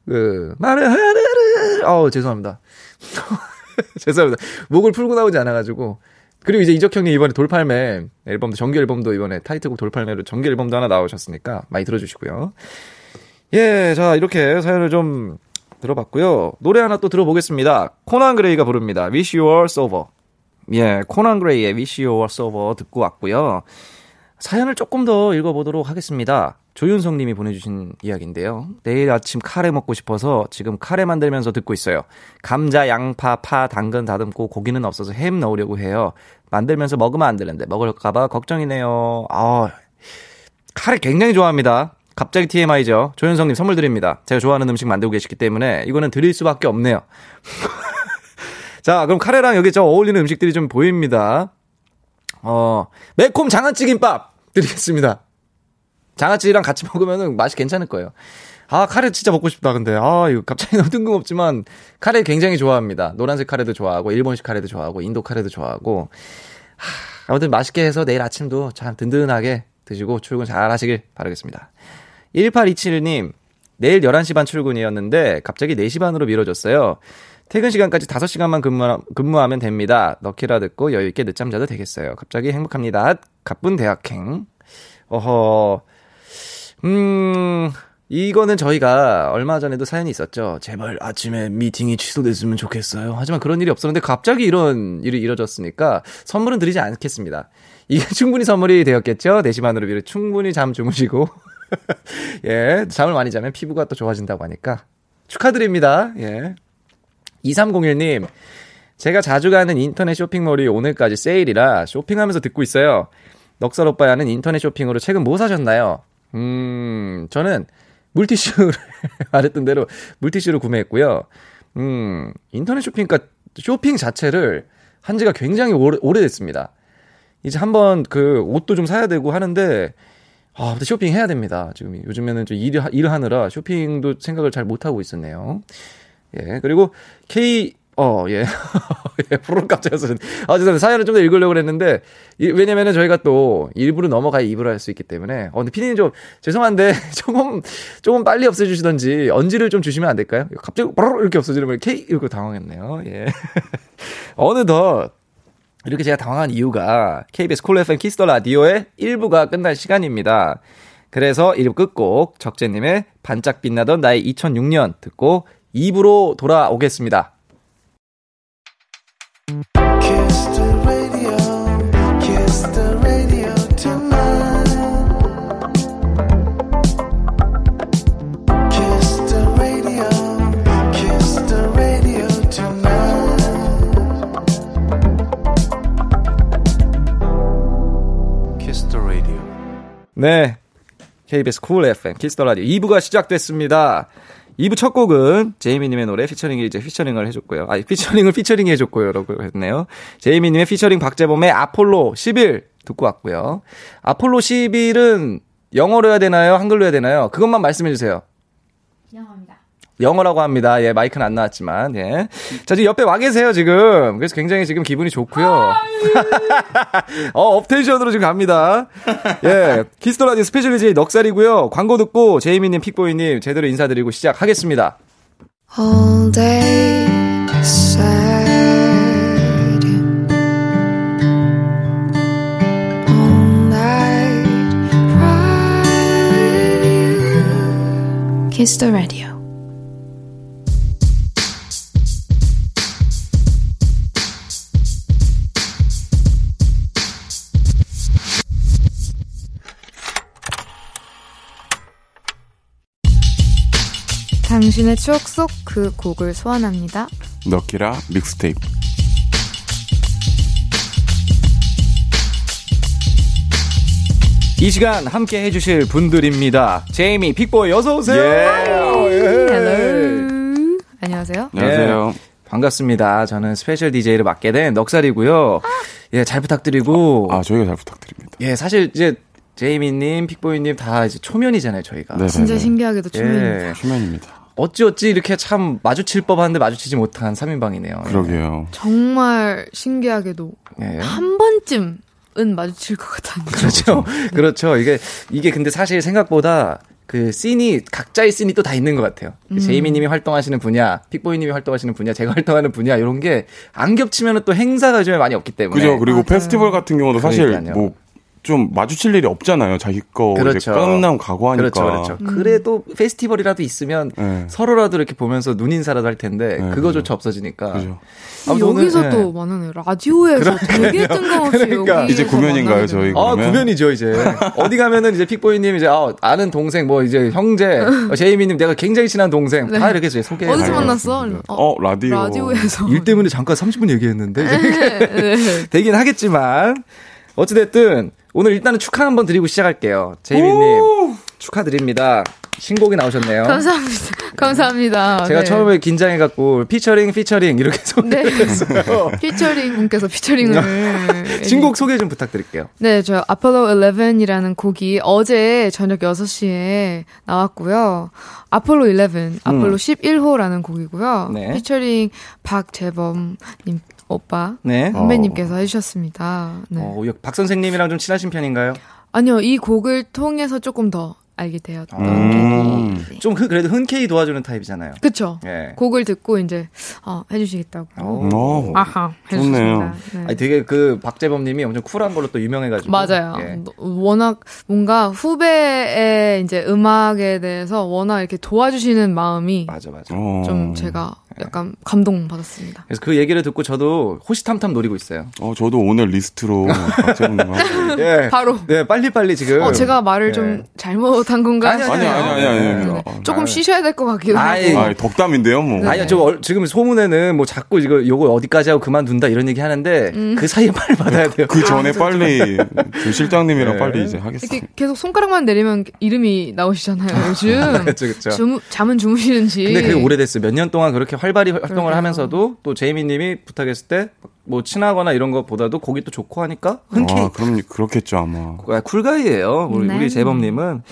그 말을 하르르 어 죄송합니다. <laughs> 죄송합니다. 목을 풀고 나오지 않아가지고 그리고 이제 이적 형님 이번에 돌팔매 앨범도 정규 앨범도 이번에 타이틀곡 돌팔매로 정규 앨범도 하나 나오셨으니까 많이 들어주시고요. 예, 자 이렇게 사연을 좀 들어봤고요. 노래 하나 또 들어보겠습니다. 코난 그레이가 부릅니다. Wish You Were Sober. 예, 코난 그레이의 Wish You Were Sober 듣고 왔고요. 사연을 조금 더 읽어보도록 하겠습니다. 조윤성 님이 보내주신 이야기인데요. 내일 아침 카레 먹고 싶어서 지금 카레 만들면서 듣고 있어요. 감자, 양파, 파, 당근 다듬고 고기는 없어서 햄 넣으려고 해요. 만들면서 먹으면 안 되는데 먹을까봐 걱정이네요. 아, 카레 굉장히 좋아합니다. 갑자기 TMI죠. 조윤성 님 선물 드립니다. 제가 좋아하는 음식 만들고 계시기 때문에 이거는 드릴 수밖에 없네요. <laughs> 자, 그럼 카레랑 여기 저 어울리는 음식들이 좀 보입니다. 어, 매콤 장아찌김밥! 드리겠습니다. 장아찌랑 같이 먹으면 맛이 괜찮을 거예요. 아, 카레 진짜 먹고 싶다, 근데. 아, 이거 갑자기 <laughs> 너무 뜬금없지만, 카레 굉장히 좋아합니다. 노란색 카레도 좋아하고, 일본식 카레도 좋아하고, 인도 카레도 좋아하고. 하, 아무튼 맛있게 해서 내일 아침도 참 든든하게 드시고 출근 잘 하시길 바라겠습니다. 1827님, 내일 11시 반 출근이었는데, 갑자기 4시 반으로 미뤄졌어요. 퇴근 시간까지 5시간만 근무, 근무하면 됩니다. 넣기라 듣고 여유있게 늦잠 자도 되겠어요. 갑자기 행복합니다. 가쁜 대학행. 어허, 음, 이거는 저희가 얼마 전에도 사연이 있었죠. 제발 아침에 미팅이 취소됐으면 좋겠어요. 하지만 그런 일이 없었는데 갑자기 이런 일이 이뤄졌으니까 선물은 드리지 않겠습니다. 이게 <laughs> 충분히 선물이 되었겠죠? 4시 반으로 미래 충분히 잠 주무시고. <laughs> 예, 잠을 많이 자면 피부가 또 좋아진다고 하니까 축하드립니다. 예. 2301님, 제가 자주 가는 인터넷 쇼핑몰이 오늘까지 세일이라 쇼핑하면서 듣고 있어요. 넉살 오빠야 는 인터넷 쇼핑으로 최근 뭐 사셨나요? 음, 저는 물티슈를 <laughs> 말했던 대로 물티슈를 구매했고요. 음, 인터넷 쇼핑, 그러니까 쇼핑 자체를 한 지가 굉장히 오래, 오래됐습니다. 이제 한번 그 옷도 좀 사야 되고 하는데, 아, 쇼핑 해야 됩니다. 지금 요즘에는 좀 일, 일 하느라 쇼핑도 생각을 잘 못하고 있었네요. 예, 그리고 K, 어, 예. <laughs> 예, 프로 깜짝이야. 아, 죄송합니다. 사연을 좀 더 읽으려고 그랬는데, 이, 왜냐면은 저희가 또 일부러 넘어가야 2부로 할 수 있기 때문에, 어, 근데 피디님 좀, 죄송한데, <laughs> 조금, 조금 빨리 없애주시던지, 언지를 좀 주시면 안 될까요? 갑자기, 바로 이렇게 없어지면, K, 이렇게 당황했네요. 예. <laughs> 어느덧, 이렇게 제가 당황한 이유가, KBS 쿨 FM 키스 더 라디오의 1부가 끝날 시간입니다. 그래서 1부 끝곡, 적재님의 반짝 빛나던 나의 2006년 듣고, 2부로 돌아오겠습니다. 네. KBS 쿨 FM 키스 더 라디오 2부가 시작됐습니다. 2부 첫 곡은 제이미님의 노래 피처링이 이제 피처링을 해줬고요. 아니, 피처링을 피처링 해줬고요. 라고 했네요. 제이미님의 피처링 박재범의 아폴로 11 듣고 왔고요. 아폴로 11은 영어로 해야 되나요? 한글로 해야 되나요? 그것만 말씀해주세요. 영어입니다. 영어라고 합니다. 예, 마이크는 안 나왔지만, 예. 자, 지금 옆에 와 계세요, 지금. 그래서 굉장히 지금 기분이 좋고요. <laughs> 어, up tension으로 지금 갑니다. 예. 키스 더 라디오 special DJ 넉살이고요. 광고 듣고 제이미님, 픽보이님 제대로 인사드리고 시작하겠습니다. all day sad all night cry kiss the radio 당신의 추억 속 그 곡을 소환합니다. 너키라 믹스테이프 이 시간 함께 해주실 분들입니다. 제이미, 픽보이, 어서오세요. 예. Hello. 안녕하세요. 안녕하세요. 반갑습니다. 저는 special DJ를 맡게 된 넉살이고요. 예, 잘 부탁드리고. 아 저희가 잘 부탁드립니다. 예, 사실 이제 제이미님, 픽보이님 다 이제 초면이잖아요, 저희가. 네, 진짜 네, 네. 신기하게도 초면입니다. 예. 휴면입니다. 어찌어찌 이렇게 참 마주칠 법한데 마주치지 못한 3인방이네요. 그러게요. 정말 신기하게도 예. 한 번쯤 은 마주칠 것 같았는데. 그렇죠. <laughs> 그렇죠. 이게, 이게 근데 사실 생각보다 그 씬이, 각자의 씬이 또 다 있는 것 같아요. 그 음. 제이미님이 활동하시는 분야, 픽보이님이 활동하시는 분야, 제가 활동하는 분야, 이런 게 안 겹치면 또 행사가 요즘에 많이 없기 때문에. 그죠. 그리고 맞아요. 페스티벌 같은 경우도 사실 그러니까요. 뭐 좀 마주칠 일이 없잖아요. 자기 거 이제 그렇죠. 끝나면 가고 하니까. 그렇죠, 그렇죠. 그래도 페스티벌이라도 있으면 네. 서로라도 이렇게 보면서 눈 인사라도 할 텐데 네, 그거조차 없어지니까. 그죠. 여기서 예. 또 많으네요. 라디오에서 되게 뜬금없이 그러니까. 이제 구면인가요, 저희? 아, 그러면? 구면이죠, 이제. 어디 가면은 이제 픽보이님, 이제, 아, 아는 동생, 뭐, 이제, 형제, 어, 제이미님, 내가 굉장히 친한 동생, 다 이렇게 이제 소개. 어디서. 만났어? 어, 라디오. 라디오에서. 일 때문에 잠깐 30분 얘기했는데, 이제 <laughs> 네, 네. <laughs> 되긴 하겠지만, 어찌 됐든, 오늘 일단은 축하 한번 드리고 시작할게요. 제이미님, 축하드립니다. 신곡이 나오셨네요. 감사합니다. 감사합니다. 제가 네. 처음에 긴장해갖고, 피처링, 피처링, 이렇게 네. 소개했어요. <laughs> 피처링 분께서 피처링을 <laughs> 신곡 소개 좀 부탁드릴게요. 네, 저 아폴로 11이라는 곡이 어제 저녁 6시에 나왔고요. 아폴로 11, 아폴로 11호라는 곡이고요. 음. 네. 피처링 박재범 님 오빠 네. 선배님께서 해주셨습니다. 네. 어, 박 선생님이랑 좀 친하신 편인가요? 아니요, 이 곡을 통해서 조금 더 알게 되었던 음. 네. 좀 흔- 그래도 흔쾌히 도와주는 타입이잖아요. 그쵸. 예. 곡을 듣고 이제 어, 해주시겠다고. 오. 어. 아하, 좋네요. 해주셨습니다. 네. 아니, 되게 그 박재범님이 엄청 쿨한 걸로 또 유명해가지고. 맞아요. 예. 너- 워낙 뭔가 후배의 이제 음악에 대해서 워낙 이렇게 도와주시는 마음이 맞아, 맞아. 어. 좀 제가 약간 감동 받았습니다. 그래서 그 얘기를 듣고 저도 호시탐탐 노리고 있어요. 어, 저도 오늘 리스트로. <laughs> 예. <laughs> 바로. 네, 빨리빨리 지금. 어, 제가 말을 예. 좀 잘못한 건가? 아니, 아니, 아니, 아니, 아니, 아니. 네. 아니. 조금 아니. 쉬셔야 될 것 같기도 하고. 아, 덕담인데요, 뭐. 아니요, 저 얼- 지금 소문에는 뭐 자꾸 이거, 요거 어디까지 하고 그만둔다 이런 얘기 하는데 음. 그 사이에 <laughs> 빨리 받아야 돼요. 그 전에 빨리 그 실장님이랑 네. 빨리 이제 하겠습니다. 이렇게 계속 손가락만 내리면 이름이 나오시잖아요, 요즘. 그쵸, 그쵸. 주무, 잠은 주무시는지. 근데 그게 오래됐어요. 몇 년 동안 그렇게 활 발히 활동을 그러게요. 하면서도 또 제이미님이 부탁했을 때 뭐 친하거나 이런 것보다도 곡이 또 좋고 하니까 흔쾌히 아, 그럼 그렇겠죠, 아마. 아, 쿨가이예요. 우리, 네. 우리 재범님은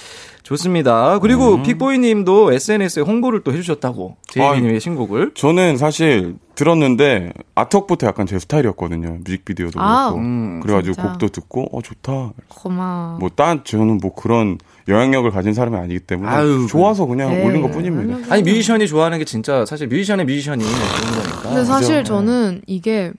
좋습니다. 그리고 음. 픽보이님도 SNS에 홍보를 또 해주셨다고 제이미님의 신곡을. 저는 사실 들었는데 아트웍부터 약간 제 스타일이었거든요. 뮤직비디오도 아, 그렇고. 음, 그래가지고 진짜. 곡도 듣고 어 좋다. 고마워. 뭐딴 저는 뭐 그런 영향력을 가진 사람이 아니기 때문에 아유, 좋아서 그냥 네. 올린 것 뿐입니다. 아니 뮤지션이 좋아하는 게 진짜 사실 뮤지션의 뮤지션이 좋은 거니까. 근데 사실 그죠? 저는 이게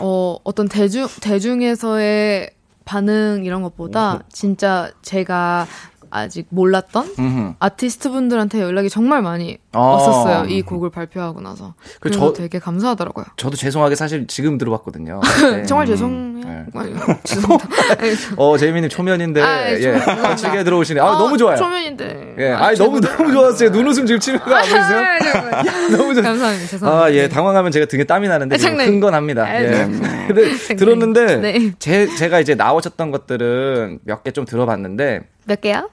어 어떤 대중 대중에서의 반응 이런 것보다 진짜 제가 아직 몰랐던 음흠. 아티스트 분들한테 연락이 정말 많이 아. 왔었어요. 이 곡을 발표하고 나서. 그 그래서 저- 되게 감사하더라고요. 저도 죄송하게 사실 지금 들어봤거든요. <laughs> 네. 정말 죄송해요. 네. 아니, 죄송합니다. 아니, <laughs> 어 제이미님 초면인데 아, 예, 예. 거칠게 들어오시네. 아 어, 너무 좋아요. 초면인데. 예, 아, 아니 너무 너무 좋았어요. 눈웃음 지금 치는 거안 보이세요? 아, 죄송해요. <laughs> 너무 좋. 감사합니다. 죄송합니다. 아, 예, 당황하면 제가 등에 땀이 나는데 아, 장난. 흥건합니다. 아, 예. 네. 근데 들었는데 네. 제 제가 이제 나오셨던 것들은 몇 개 좀 들어봤는데 몇 개요?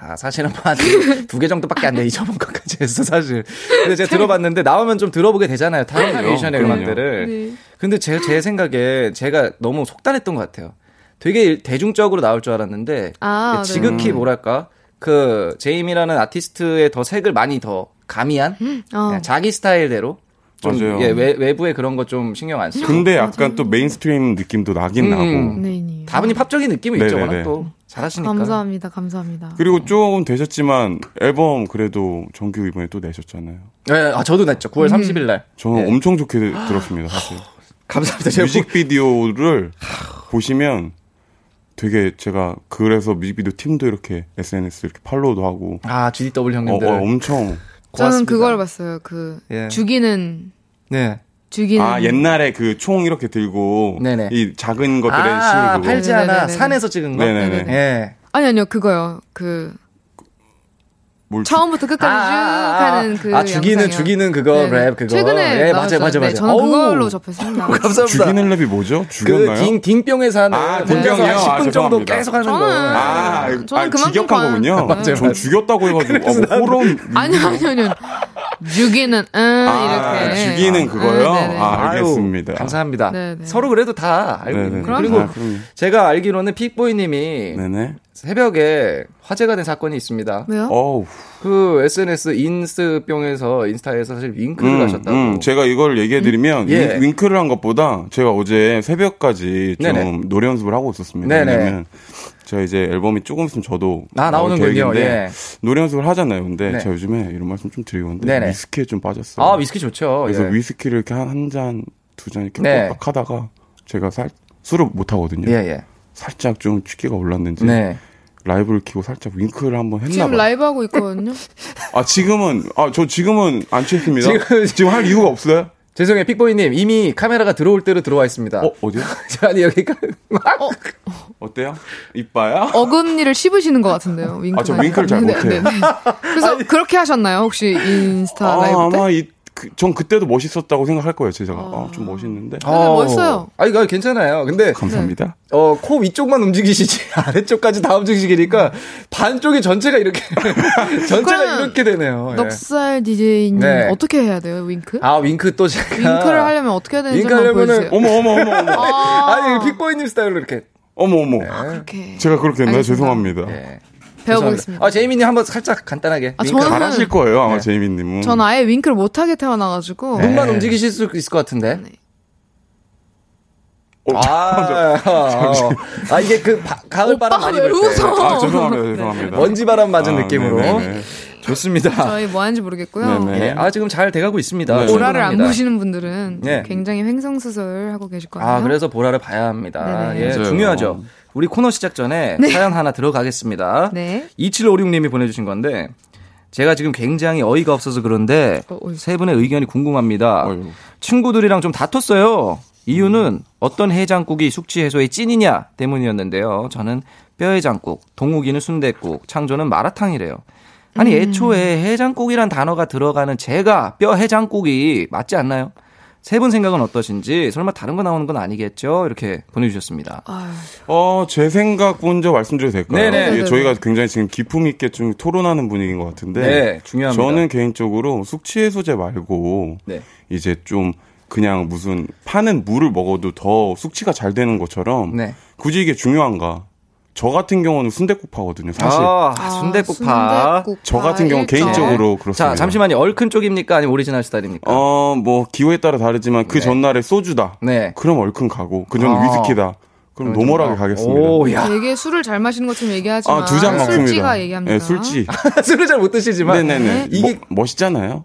아, 사실은 한두 개 정도밖에 안 돼. 잊어본 것까지 했어, 사실. 근데 제가 들어봤는데 나오면 좀 들어보게 되잖아요. 다른 variation의 그럼요. 음악들을. 네. 근데 제, 제 생각에 제가 너무 속단했던 것 같아요. 되게 대중적으로 나올 줄 알았는데 아, 네. 지극히 뭐랄까 그 제이미라는 아티스트의 더 색을 많이 더 가미한 어. 그냥 자기 스타일대로 좀 맞아요. 예, 외, 외부에 그런 거 좀 신경 안 쓰고 근데 약간 또 mainstream 느낌도 나긴 음. 나고. 네, 네. 다분히 팝적인 느낌이 있죠. 네네네. 워낙 또 잘하시니까. 감사합니다. 감사합니다. 그리고 조금 되셨지만 앨범 그래도 정규 이번에 또 내셨잖아요. 네, 아 저도 냈죠. 9월 30일 날. 저는 예. 엄청 좋게 들었습니다, 사실. <laughs> 감사합니다. 제가 뮤직비디오를 <laughs> 보시면 되게 제가 그래서 뮤직비디오 팀도 이렇게 SNS 이렇게 팔로우도 하고 아 GDW 어, 형님들. 어, 엄청 저는 고맙습니다. 그걸 봤어요. 그 예. 죽이는 네. 죽이는 아 옛날에 그 총 이렇게 들고 네네. 이 작은 것들의 아, 시 그거 팔지 않아 네네네네. 산에서 찍은 거. 네네네. 예. 아니 아니요 그거요. 그 뭘 처음부터 끝까지 쭉 하는 그 아, 죽이는 영상이요. 죽이는 그거 네네. 랩 그거. 최근에 예, 나왔어요. 맞아요, 맞아요, 네, 맞아요. 저는 어우, 그걸로 접했습니다. <laughs> 감사합니다. 죽이는 랩이 뭐죠? 죽였나요? 그 딩, 딩병에 사는 아, 혼자서 딩병이요? 한 10분 아, 정도. 계속 하는 거. 저는- 아, 저는 아 그만큼 직역한 관- 거군요. 맞아요, 전 맞아요. 죽였다고 해가지고 어, 뭐 호론 아니 아니 아니 죽이는 응 아, 이렇게 죽이는 그거요? 네, 네네. 아, 아유, 알겠습니다. 감사합니다. 네네. 서로 그래도 다 알고. 있는 그럼요. 그리고 아. 제가 알기로는 픽보이 님이 네네. 새벽에 화제가 된 사건이 있습니다. 왜요? 어우. 그 SNS 인스병에서 인스타에서 사실 윙크를 음, 하셨다고. 음, 제가 이걸 얘기해 드리면 예. 윙, 윙크를 한 것보다 제가 어제 새벽까지 좀 네네. 노래 연습을 하고 있었습니다. 네네. 왜냐면 제가 이제 앨범이 조금 있으면 저도 아, 나오는군요. 예. 노래 연습을 하잖아요. 근데 네. 제가 요즘에 이런 말씀 좀 드리고 있는데 네네. 위스키에 좀 빠졌어요. 아 위스키 좋죠. 그래서 예. 위스키를 이렇게 한한 잔, 두 잔 이렇게 네. 빡 하다가 제가 살 술을 못 하거든요. 예 예. 살짝 좀 취기가 올랐는지 네. 라이브를 키고 살짝 윙크를 한번 했나 지금 봐. 라이브 하고 있거든요. <laughs> 아 지금은 아 저 지금은 안 취했습니다. 지금- 지금 <laughs> 할 이유가 없어요? 죄송해요 픽보이님 이미 카메라가 들어올 대로 들어와 있습니다. 어 어디요? <laughs> 아니 여기가 어때요? 이빠야? 어금니를 씹으시는 것 같은데요. 윙크. 아, 저 윙크를 잘 못해요. 그래서 그렇게 하셨나요? 혹시 인스타 아, 라이브 때? 아마 이, 그, 전 그때도 멋있었다고 생각할 거예요. 제가 아, 좀 멋있는데. 근데 멋있어요. 아 이거 괜찮아요. 근데 감사합니다. 어, 코 위쪽만 움직이시지 <laughs> 아래쪽까지 다 움직이시니까 반쪽이 전체가 이렇게 <laughs> 전체가 이렇게 되네요. 예. 넉살 DJ님 네. 어떻게 해야 돼요? 윙크? 아 윙크 또 제가 윙크를 하려면 어떻게 해야 되는지 윙크 하려면은. 어머 어머 어머 어머 <laughs> 아, 아니 픽보이님 스타일로 이렇게 어머 어머. 그렇게 제가 그렇게 했나요? 죄송합니다. 예. 배워보겠습니다. 아 제이미님 한번 살짝 간단하게 아, 윙크 저는- 잘하실 거예요 아마 네. 제이미님은. 전 아예 윙크를 못하게 태어나가지고 눈만 네. 움직이실 수 있을 것 같은데. 어, 아, 아, 아, 이게 그 바- 가을 바람 많이 왜불 때. 웃어? 아 죄송합니다 죄송합니다. 먼지 바람 맞은 아, 느낌으로. 네네네. 좋습니다. 저희 뭐 하는지 모르겠고요. 네네. 예, 아 지금 잘 돼가고 있습니다. 네. 보라를 안. 보시는 분들은 네. 굉장히 횡성수설 하고 계실 거예요. 아, 그래서 보라를 봐야 합니다. 네네. 예, 맞아요. 중요하죠. 우리 코너 시작 전에 사연 하나 들어가겠습니다. 네. 2756님이 보내주신 건데, 제가 지금 굉장히 어이가 없어서 그런데, 어. 세 분의 의견이 궁금합니다. 친구들이랑 좀 다퉜어요. 이유는 어떤 해장국이 숙취 해소의 찐이냐 때문이었는데요. 저는 뼈해장국, 동욱이는 순댓국, 창조는 마라탕이래요. 아니 음. 애초에 해장국이란 단어가 들어가는 제가 뼈해장국이 맞지 않나요? 세 분 생각은 어떠신지 설마 다른 거 나오는 건 아니겠죠? 이렇게 보내주셨습니다. 아유, 어, 제 생각 먼저 말씀드려도 될까요? 네네. 이게 저희가 굉장히 지금 기품 있게 좀 토론하는 분위기인 것 같은데. 네, 중요합니다. 저는 개인적으로 숙취 해소제 말고 네. 이제 좀 그냥 무슨 파는 물을 먹어도 더 숙취가 잘 되는 것처럼 네. 굳이 이게 중요한가? 저 같은 경우는 순대국 파거든요. 사실 아, 아, 순대국파. 저 같은 경우. 개인적으로 그렇습니다. 자, 잠시만요. 얼큰 쪽입니까? 아니면 오리지널 스타일입니까? 어, 뭐 기호에 따라 다르지만 그 네. 전날에 소주다. 네. 그럼 얼큰 가고 그전 아. 위스키다. 그럼 노멀하게 가겠습니다. 오, 야. 되게 술을 잘 마시는 것처럼 얘기하지만 아, 두잔 먹습니다. 술지가 얘기합니다. 네, 술지. <laughs> <laughs> 술을 잘 못 드시지만. 네네네. 이게 뭐, 멋있잖아요.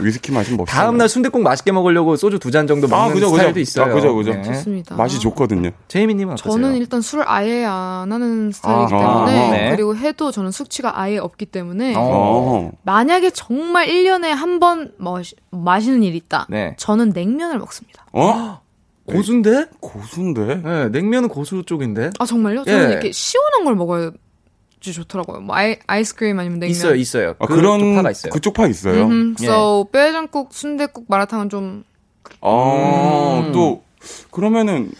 위스키 마시면 멋있어요. 다음 날 순대국 맛있게 먹으려고 소주 두 잔 정도 먹는 아, 그죠, 그죠. 스타일도 있어요. 아, 그죠, 그죠. 네. 좋습니다. 맛이 좋거든요. 제이미 님은 어떠세요? 저는 일단 술을 아예 안 하는 스타일이기 아, 때문에 네. 그리고 해도 저는 숙취가 아예 없기 때문에 어. 어. 만약에 정말 1년에 한 번 마시는 일이 있다. 네. 저는 냉면을 먹습니다. 어? 고수인데? 고수인데? 네, 냉면은 고수 쪽인데. 아 정말요? 저는 예. 이렇게 시원한 걸 먹어야 지 좋더라고요. 뭐 아이, 아이스크림 아니면 냉면. 있어요, 있어요. 아, 그 그런 쪽파가 있어요. 그쪽 파 있어요. 음, 예. so 뼈해장국, 순대국, 마라탕은 좀 아, 음. 또 그러면은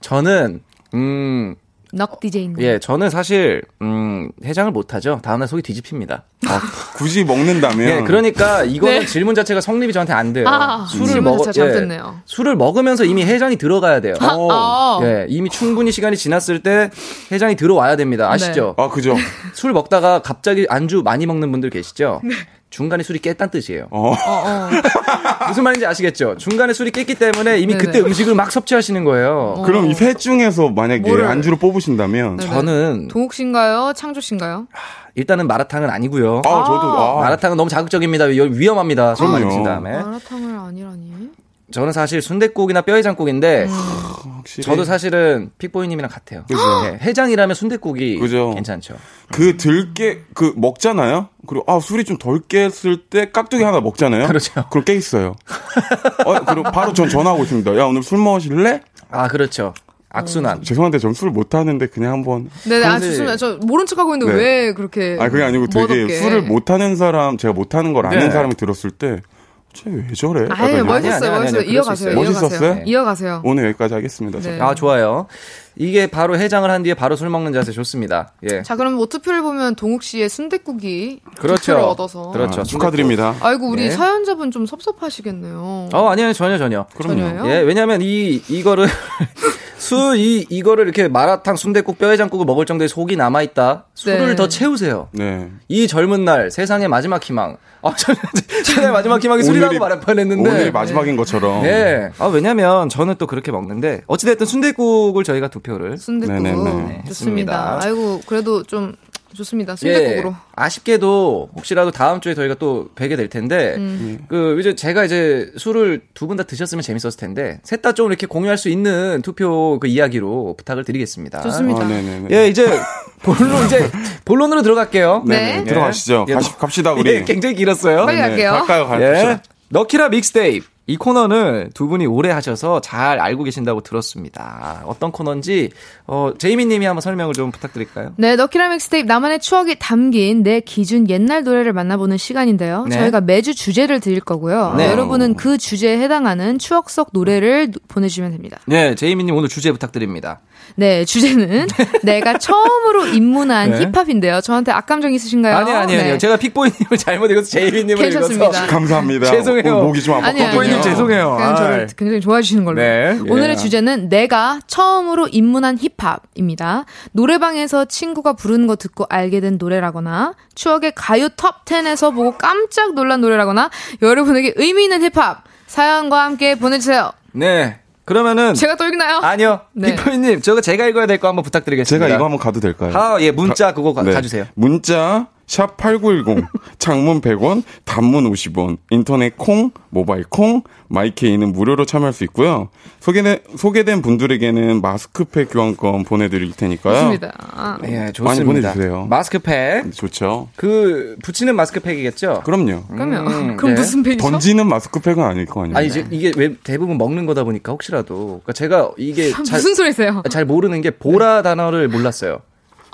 저는 음 넉 DJ님. 예, 저는 사실 음, 해장을 못 하죠. 다음 날 속이 뒤집힙니다. 아, 굳이 먹는다면 예, 그러니까 이거는 네. 질문 자체가 성립이 저한테 안 돼요. 아, 질문 자체가 잘못됐네요. 술을 먹으면서 이미 해장이 들어가야 돼요. 아, 예, 이미 충분히 시간이 지났을 때 해장이 들어와야 됩니다. 아시죠? 아 그죠. 술 먹다가 갑자기 안주 많이 먹는 분들 계시죠? 중간에 술이 깼단 뜻이에요. 어. 어, 어. <laughs> 무슨 말인지 아시겠죠? 중간에 술이 깼기 때문에 이미 네네. 그때 음식을 막 섭취하시는 거예요. 그럼 이 셋 중에서 만약에 뭐를- 안주를 뽑으신다면 네. 저는 동욱 씨인가요? 창조 씨인가요? 일단은 마라탕은 아니고요. 아 저도 아, 마라탕은 너무 자극적입니다. 위- 위험합니다. 그럼요. 드신 다음에. 마라탕을 아니라니. 저는 사실 순댓국이나 뼈해장국인데 확실히 저도 사실은 픽보이님이랑 같아요. 그죠. 네, 해장이라면 순댓국이 그죠. 괜찮죠. 그 들깨 그 먹잖아요. 그리고 아 술이 좀 덜 깼을 때 깍두기 하나 먹잖아요. 그렇죠. 그럼 깨 있어요. 어, 그리고 바로 전 전화하고 있습니다. 야 오늘 술 먹으실래? 아 그렇죠. 악순환. 죄송한데 전술 못하는데 그냥 한번. 네네, 아, 근데- 좋습니다. 저 모른 척 하고 있는데 네. 왜 그렇게. 아 그게 아니고 되게 멋없게. 술을 못 하는 사람 제가 못 하는 걸 아는 네. 사람이 들었을 때. 쟤왜 저래? 멋있었어요, 아니, 멋있어요. 아니, 이어가세요, 수 있어요. 이어가세요. 멋있었어요? 이어가세요. 오늘 여기까지 하겠습니다. 네. 아 좋아요. 이게 바로 해장을 한 뒤에 바로 술 먹는 자세 좋습니다. 예. 자, 그럼 뭐 투표를 보면 동욱 씨의 순댓국이 그렇죠. 투표를 얻어서. 그렇죠. 아, 축하드립니다. 아이고 우리 네. 사연자분 좀 섭섭하시겠네요. 어 아니요 전혀 전혀. 전혀요? 예 왜냐면 이 이거를 <laughs> 수이 이거를 이렇게 마라탕 순댓국 뼈해장국을 먹을 정도의 속이 남아 있다. 술을 네. 더 채우세요. 네. 이 젊은 날 세상의 마지막 희망. 아, <laughs> 저, 세상의 마지막 희망이 술이라고 말할 뻔했는데. 오늘이 마지막인 것처럼. 네. 아 왜냐면 저는 또 그렇게 먹는데 어찌됐든 순댓국을 저희가 두 표를. 순댓국. 네네네. 좋습니다. 좋습니다. 아이고 그래도 좀 좋습니다. 순댓국으로. 예, 아쉽게도 혹시라도 다음 주에 저희가 또 뵈게 될 텐데 음. 그 이제 제가 이제 술을 두 분 다 드셨으면 재밌었을 텐데 셋 다 좀 이렇게 공유할 수 있는 투표 그 이야기로 부탁을 드리겠습니다. 좋습니다. 아, 네네네. 예, 이제 본론 이제 본론으로 들어갈게요. 네네. 네. 들어가시죠. 예. 가시, 갑시다 우리. 예, 굉장히 길었어요. 빨리 갈게요. 갈까요? 갈까요? 예. 너키라 믹스테이프. 이 코너는 두 분이 오래 하셔서 잘 알고 계신다고 들었습니다. 어떤 코너인지 어, 제이미 님이 한번 설명을 좀 부탁드릴까요? 네, 너키라 믹스테이프 나만의 추억이 담긴 내 기준 옛날 노래를 만나보는 시간인데요. 네. 저희가 매주 주제를 드릴 거고요. 네. 여러분은 그 주제에 해당하는 추억 속 노래를 누- 보내주시면 됩니다. 네, 제이미 님 오늘 주제 부탁드립니다. 네, 주제는 <laughs> 내가 처음으로 입문한 네. 힙합인데요. 저한테 악감정 있으신가요? 아니 아니 아니요. 네. 제가 픽보이님을 잘못 읽어서 괜찮습니다. 읽어서 감사합니다. <laughs> 죄송해요. 오늘 목이 좀 아팠거든요. 픽보이님 죄송해요. 그냥 저를. 굉장히 좋아해 주시는 걸로. 네. 오늘의 예. 주제는 내가 처음으로 입문한 힙합입니다. 노래방에서 친구가 부르는 거 듣고 알게 된 노래라거나 추억의 가요 톱 10에서 보고 깜짝 놀란 노래라거나 여러분에게 의미 있는 힙합 사연과 함께 보내주세요. 네. 그러면은 제가 또 읽나요? 아니요. 네. 픽보이님 저거 제가 읽어야 될 거 한번 부탁드리겠습니다. 제가 이거 한번 가도 될까요? 아, 예, 문자 그거 가, 네. 가주세요. 문자 샵 8910 장문 100원 단문 50원 인터넷 콩 모바일 콩 마이케이는 무료로 참여할 수 있고요. 소개된 소개된 분들에게는 마스크팩 교환권 보내드릴 테니까요. 좋습니다. 아, 예, 좋습니다. 많이 보내주세요. 마스크팩. 좋죠. 그 붙이는 마스크팩이겠죠? 그럼요. 그러면 음, <laughs> 그럼 네. 무슨 팩이죠? 던지는 마스크팩은 아닐 거 아니에요. 아니 이제 이게 왜 대부분 먹는 거다 보니까 혹시라도 그러니까 제가 이게 <laughs> 잘, 무슨 소리세요? 잘 모르는 게 보라 단어를 몰랐어요.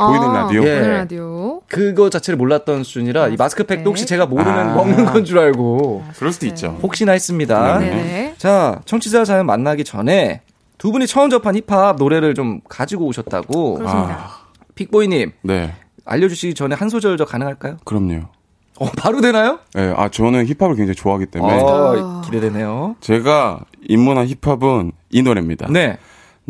보이는 아, 라디오? 예. 보이는 라디오. 그거 자체를 몰랐던 수준이라 이 마스크팩도 혹시 제가 모르는 아. 먹는 건 줄 알고 그럴 수도 있죠. 혹시나 했습니다. 네. 네네. 자, 청취자 사연 만나기 전에 두 분이 처음 접한 힙합 노래를 좀 가지고 오셨다고. 그렇습니다. 픽보이님, 네, 알려주시기 전에 한 소절 더 가능할까요? 그럼요. 어, 바로 되나요? 네, 아 저는 힙합을 굉장히 좋아하기 때문에 어, 기대되네요. 제가 입문한 힙합은 이 노래입니다. 네.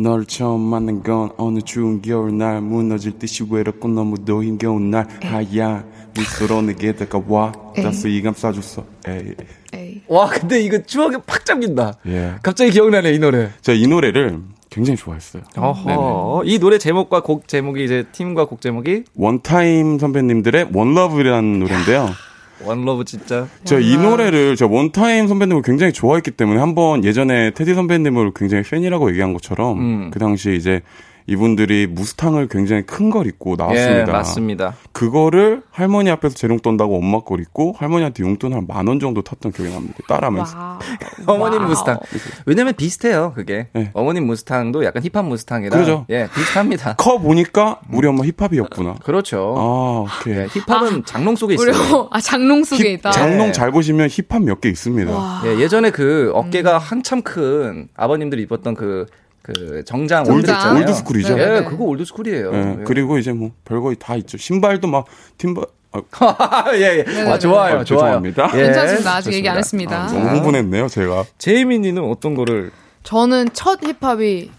널 처음 만난 건 어느 추운 겨울날 무너질 듯이 외롭고 너무도 힘겨운 날 하얀 미소로 내게 다가와 따스 이감 싸줬어 에이. 에이. 와, 근데 이거 추억에 팍 잠긴다. 예. 갑자기 기억나네, 이 노래. 제가 이 노래를 굉장히 좋아했어요. 어허. 이 노래 제목과 곡 제목이 이제 팀과 곡 제목이 원타임 선배님들의 One Love라는 노래인데요. One Love 진짜. 저 이 노래를 저 원타임 선배님을 굉장히 좋아했기 때문에 한 번 예전에 테디 선배님을 굉장히 팬이라고 얘기한 것처럼 음. 그 당시 이제 이분들이 무스탕을 굉장히 큰 걸 입고 나왔습니다. 예, 맞습니다. 그거를 할머니 앞에서 재롱 떤다고 엄마 걸 입고 할머니한테 용돈 한 만 원 정도 탔던 기억이 납니다. 따라하면서. <laughs> 어머님. 무스탕. 왜냐면 비슷해요, 그게. 네. 어머님 무스탕도 약간 힙합 무스탕이라. 그러죠. 예, 비슷합니다. <laughs> 커 보니까 우리 엄마 힙합이었구나. 그렇죠. 아, 오케이. 예, 힙합은 장롱 속에 있어요. 아 장롱 속에 있다. 장롱 네. 잘 보시면 힙합 몇 개 있습니다. 와. 예, 예전에 그 어깨가 한참 큰 아버님들이 입었던 그 그 정장 정장. 옷 있잖아요. old school이죠. 네, 네. 예, 그거 old school이에요. 예, 예. 그리고 이제 뭐 별거 다 있죠. 신발도 막 팀바 아, <laughs> 예, 예. 네, 아, 좋아요, 아, 좋아요. 죄송합니다. 예, 괜찮습니다. 아직 얘기 안 좋습니다. 했습니다. 아, 너무 흥분했네요, 제가. 제이미님은 어떤 거를? 저는 첫 힙합이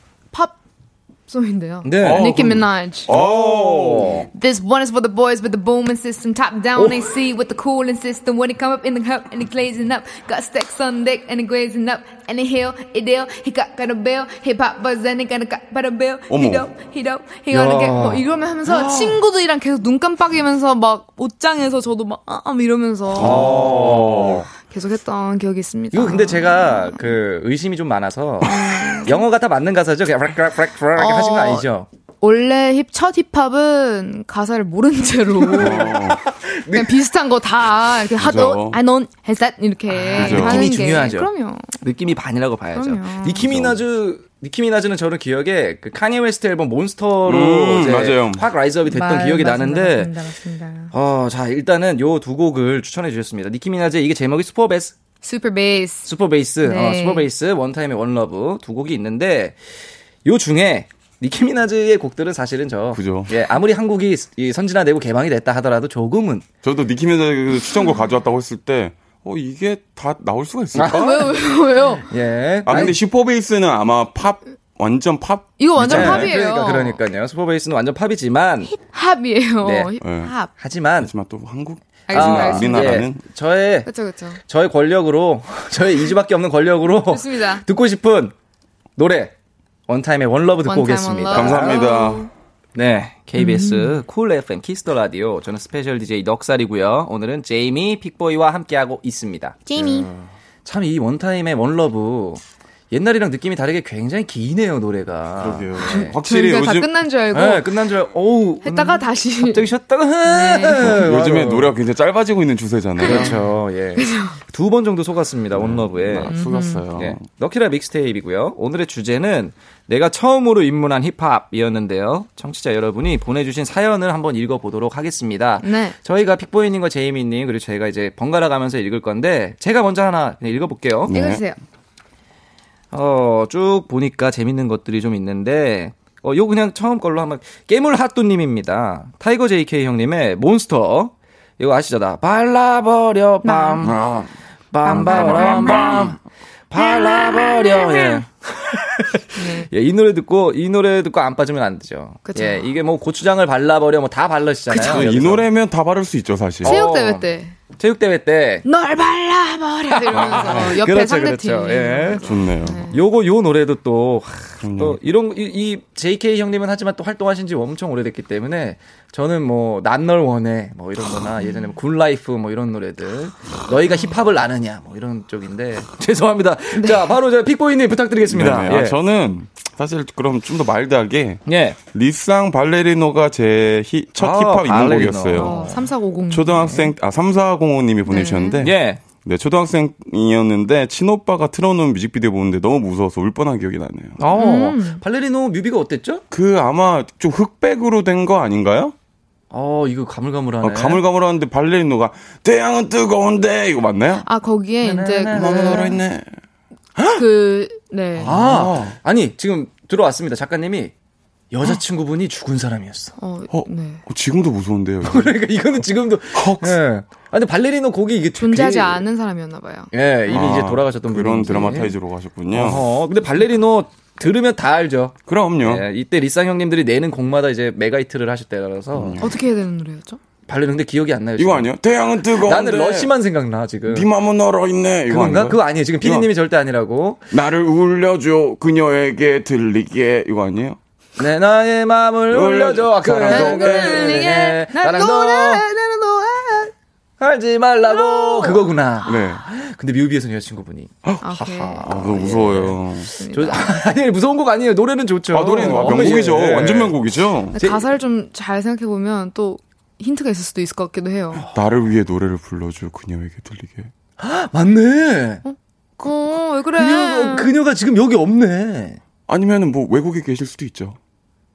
팝송인데요. 네. 어, Nicki 그럼- Minaj. 오. This one is for the boys with the booming system, top down AC with the cooling system. When he come up in the cup and he glazing up, got stacks on deck and he glazing up, and he hill, it deal, he got got a bill, hip hop buzz and he got a got but a bill. He 어머. dope, he dope, he gonna get 뭐 이러면 하면서 친구들이랑 계속 눈 깜빡이면서 막 옷장에서 저도 막 아, 아, 이러면서 어. 계속 했던 기억이 있습니다. 이거 근데 제가 그 의심이 좀 많아서 영어가 다 맞는 가사죠? 그냥 락, 락, 락, 락 이렇게 어. 하신 거 아니죠? 원래 힙, 첫 힙합은 가사를 모른 채로 <laughs> 그냥 비슷한 거 다 이렇게 하도 그죠. I know has that 이렇게 그죠. 하는 느낌이 게 중요하죠. 그럼요. 느낌이 반이라고 봐야죠. 그럼요. 니키미나즈 니키미나즈는 저는 기억에 그 카니에 웨스트 앨범 몬스터로 음, 이제 맞아요. 확 rise up이 됐던 말- 기억이 맞습니다, 나는데 맞습니다, 맞습니다. 어, 자, 일단은 요 두 곡을 추천해 주셨습니다. 니키미나즈의 이게 제목이 Super Bass Super Bass. Super Bass, 네. 어, Super Bass, 원타임의 One Love 두 곡이 있는데 요 중에 니키미나즈의 곡들은 사실은 저 그죠. 예, 아무리 한국이 이 선진화되고 개방이 됐다 하더라도 조금은 저도 니키미나즈 추천곡 가져왔다고 했을 때, 어, 이게 다 나올 수가 있을까? 왜요, 왜요, 왜요? 예. 아, 근데 Super Bass는 아마 팝, 완전 팝? 이거 완전 예, 팝이에요. 그러니까 그러니까요. Super Bass는 완전 팝이지만 힙합이에요. 네. 힙합. 하지만 하지만 또 한국, 알겠습니다, 아. 우리나라는 예, 저의 그렇죠, 그렇죠. 저의 권력으로 <laughs> 저의 2주밖에 없는 권력으로 좋습니다. 듣고 싶은 노래 원타임의 One Love 듣고 오겠습니다. 감사합니다. 네, KBS 음. 쿨 FM Kiss the Radio. 저는 special DJ 넉살이고요. 오늘은 제이미 픽보이와 함께하고 있습니다. 제이미. 참 이 원타임의 One Love 옛날이랑 느낌이 다르게 굉장히 기네요 노래가. 그러게요. 네. 확실히 저희가 다 요즘, 끝난 줄 알고 네, 끝난 줄 알고 어우 했다가 음, 다시 갑자기 쉬었다가 <laughs> 네. <laughs> 요즘에. 노래가 굉장히 짧아지고 있는 추세잖아요. 그렇죠. 예. 두 번 정도 속았습니다. 원러브에. 아, 속았어요. 예. 럭키라 믹스테이프이고요. 오늘의 주제는 내가 처음으로 입문한 힙합이었는데요. 청취자 여러분이 보내주신 사연을 한번 읽어보도록 하겠습니다. 네. 저희가 픽보이님과 제이미님 그리고 저희가 이제 번갈아 가면서 읽을 건데 제가 먼저 하나 그냥 읽어볼게요. 네. 읽어주세요. 어, 쭉 보니까 재밌는 것들이 좀 있는데 어, 요 그냥 처음 걸로 한번 깨물 핫도님입니다. 타이거 JK 형님의 몬스터 이거 아시죠? 나 발라버려 밤 아, 빰바람밤 발라버려 예. <laughs> 예, 이 노래 듣고 이 노래 듣고 안 빠지면 안 되죠. 그쵸. 예, 이게 뭐 고추장을 발라버려 뭐 다 발라시잖아요. 이 여기서. 노래면 다 바를 수 있죠, 사실. 체육 대회 때. 체육대회 때 널 발라버려 <laughs> 이러면서 옆에 그렇죠, 상대팀. 그렇죠. 예. 좋네요. 요거 요 노래도 또, 그럼요. 또 이런 이, 이 JK 형님은 하지만 또 활동하신 지 엄청 오래됐기 때문에 저는 뭐 난 널 원해 뭐 이런 거나 예전에 뭐 Good Life 뭐 이런 노래들 너희가 힙합을 아느냐 뭐 이런 쪽인데 <laughs> 죄송합니다. 자 바로 저 픽보이님 부탁드리겠습니다. 네네. 아, 예. 저는 사실 그럼 좀 더 mild하게 예. 리쌍 발레리노가 제 첫 아, 힙합 발레리노. 입문곡이었어요. 어, 3450. 초등학생 아 3405님이 보내주셨는데 예. 네 초등학생이었는데 친오빠가 틀어놓은 뮤직비디오 보는데 너무 무서워서 울 뻔한 기억이 나네요. 어, 발레리노 뮤비가 어땠죠? 그 아마 좀 흑백으로 된 거 아닌가요? 어, 이거 가물가물하네. 어, 가물가물하는데 발레리노가 태양은 뜨거운데 이거 맞나요? 아 거기에 이제 마음에 들어 있네. 그 네. 아, 아니, 지금 들어왔습니다. 작가님이 여자친구분이 죽은 사람이었어. 어, 어, 네. 어, 지금도 무서운데요. 이거. <laughs> 그러니까 이거는 지금도. 예. 아, 근데 발레리노 곡이 이게 존재하지 되게- 않은 사람이었나 봐요. 예, 이미 아, 이제 돌아가셨던 그런 분인지. dramatize로 가셨군요. 어허, 근데 발레리노 들으면 다 알죠. 그럼요. 예, 이때 리쌍 형님들이 내는 곡마다 이제 메가히트를 하실 때라서 어떻게 해야 되는 노래였죠? 발레리노 근데 기억이 안 나요. 이거 지금. 아니요? 태양은 뜨거운데. 나는 Rush만 생각나 지금. 네 맘은 얼어 있네. 이거 그건가? 그거 아니에요. 지금 피디님이 절대 아니라고. 나를 울려줘 그녀에게 들리게 이거 아니에요? 내 나의 마음을 울려줘. 아까 사랑도 그- 날 사랑도 노래, 나는 노래. 하지 말라고. 그거구나. 네. 근데 뮤비에서 여자친구분이. 아, 오케이. 아, 너무 무서워요. 저, <laughs> 아니, 무서운 곡 아니에요. 노래는 좋죠. 아, 노래는 어, 명곡이죠. 예. 완전 명곡이죠. 가사를 좀 잘 생각해 보면 또 힌트가 있을 수도 있을 것 같기도 해요. 나를 위해 노래를 불러줘 그녀에게 들리게. <gasps> 맞네. 어, 왜 그래? 그녀가, 그녀가 지금 여기 없네. 아니면은 뭐 외국에 계실 수도 있죠.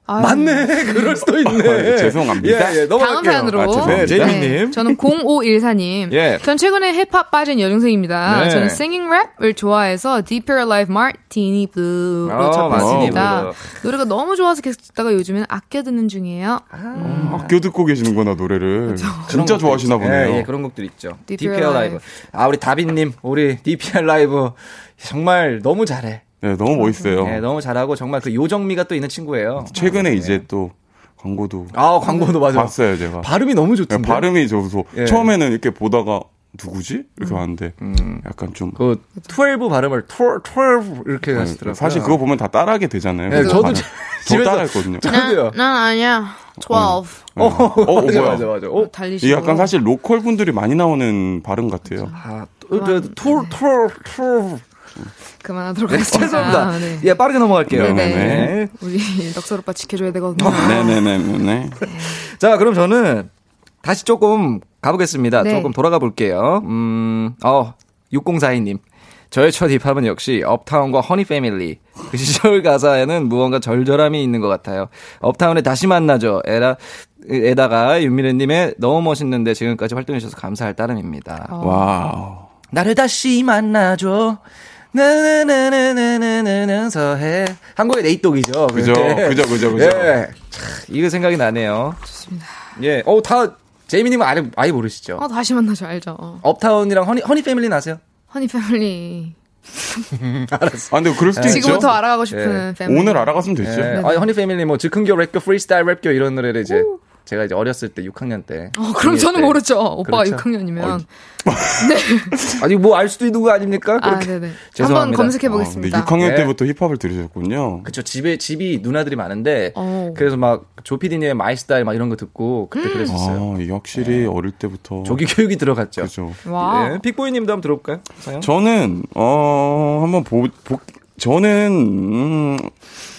아유. 맞네. <laughs> 그럴 수도 있네. 아, 죄송합니다. 예, 예, 넘어갈게요. 다음 사연으로. 아. 네, 제이미님. 저는 0514님. 예. 전 최근에 힙합 빠진 여중생입니다. 네. 저는 singing rap을 좋아해서 Deeper Life Martini Blue로 어, 접했습니다. 노래가 너무 좋아서 계속 듣다가 요즘에는 아껴 듣는 중이에요. 어, 아껴 듣고 계시는구나 노래를. 진짜 좋아하시나 보네요. 예, 예, 그런 곡들 있죠. DPR DPR 라이브. 라이브. 아, 우리 다빈님, 우리 DPR 라이브 정말 너무 잘해. 네, 너무 멋있어요. 예, 너무 잘하고 정말 그 요정미가 또 있는 친구예요. 최근에 이제 또 광고도 아, 광고도 맞아. 봤어요, 제가. 발음이 너무 네, 좋던데. 발음이 좋아서 예. 처음에는 이렇게 보다가 누구지? 이렇게 왔는데 약간 좀그 12 발음을 12, 12 이렇게 하시더라고요. 사실 그거 보면 다 따라하게 되잖아요. 네, 저도 <laughs> 집에서- 따라했거든요. 저도요. 난 아니야. 12. 어, 어, 맞아, 뭐야. 맞아, 맞아. 어, 달리시고. 이게 약간 사실 local 분들이 많이 나오는 발음 같아요. 아, 툴, 툴, 툴. 그만하도록 하겠습니다. 죄송합니다. 네. 예, 빠르게 넘어갈게요. 네네 네. 네. 우리 넉살 오빠 지켜줘야 되거든요. 네네네네. 자, 그럼 저는 다시 조금 가보겠습니다. 네. 조금 돌아가 볼게요. 음, 어, 6042님. 저의 첫 힙합은 역시 업타운과 허니 패밀리. 그 시절 가사에는 무언가 절절함이 있는 것 같아요. 업타운에 다시 만나죠. 에라, 에다가 윤미래님의 너무 멋있는데 지금까지 활동해주셔서 감사할 따름입니다. 어. 와우. 나를 다시 만나줘. 나나나나나나나서해 한국의 네이똑이죠. 그죠, 그죠, 그죠, 그죠. 예. 이거 생각이 나네요. 좋습니다. 예, 어다 제이미님 아예 아예 모르시죠? 아 다시 만나죠, 알죠. 업타운이랑 허니 허니 패밀리 나세요? 허니 패밀리. 알았어. 아, 근데 그럴 수도 있죠. 지금부터 알아가고 싶은 예. 패밀리. 오늘 알아갔으면 됐죠. 예. 아니, 허니 패밀리 뭐 즉흥교 랩교 프리스타일 랩교 이런 노래를 이제 오. 제가 이제 어렸을 때 6학년 때. 어, 그럼 저는 때. 모르죠. 오빠가 그렇죠? 6학년이면. <laughs> 아니, 뭐 알 수도 있는 거 아닙니까? 아, 그렇게. 네네. 죄송합니다. 한번 검색해 아, 근데 보겠습니다. 6학년 네. 때부터 힙합을 들으셨군요. 그쵸. 집에, 집이 누나들이 많은데, 어. 그래서 막, 조피디님의 My Style 막 이런 거 듣고, 그때 그랬었어요. 아, 이게 확실히 어릴 때부터. 조기 교육이 들어갔죠. 그죠. 와. 예, 픽보이님도 한번 들어볼까요? 사연? 저는, 어, 한번 보, 보 저는, 음,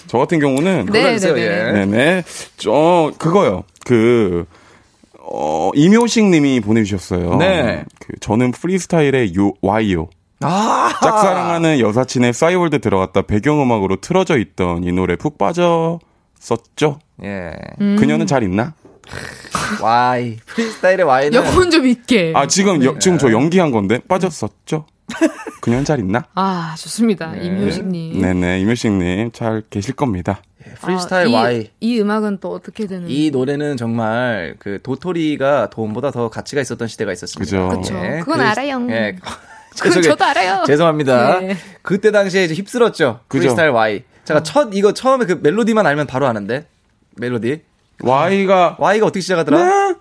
저 같은 경우는. 네, 골라주세요, 네, 네, 예. 저, 그거요. 그, 어, 이묘식 님이 보내 주셨어요. 네. 그, 저는 프리스타일의 요, 와이요. 아! 짝사랑하는 여사친의 싸이월드 들어갔다 배경음악으로 틀어져 있던 이 노래 푹 빠졌었죠? 예. 음. 그녀는 잘 있나? <laughs> 와이. 프리스타일의 와이는. 여권 좀 있게. 아, 지금, 여- 지금 저 연기한 건데? 빠졌었죠? <laughs> 그녀는 잘 있나? 아, 좋습니다. 임효식님. 네네, 이묘식 님, 잘 계실 겁니다. 프리스타일 아, 이, 와이. 이 음악은 또 어떻게 되는? 이 노래는 정말 그 도토리가 돈보다 더 가치가 있었던 시대가 있었습니다. 그죠. 그쵸. 예, 그건 알아요. 예. <laughs> 그건 죄송해요. 저도 알아요. 죄송합니다. 네. 그때 당시에 이제 휩쓸었죠. 그죠. 프리스타일 와이. 제가 첫 이거 처음에 그 멜로디만 알면 바로 아는데. 멜로디. Y가, 와이가 어떻게 시작하더라? 아.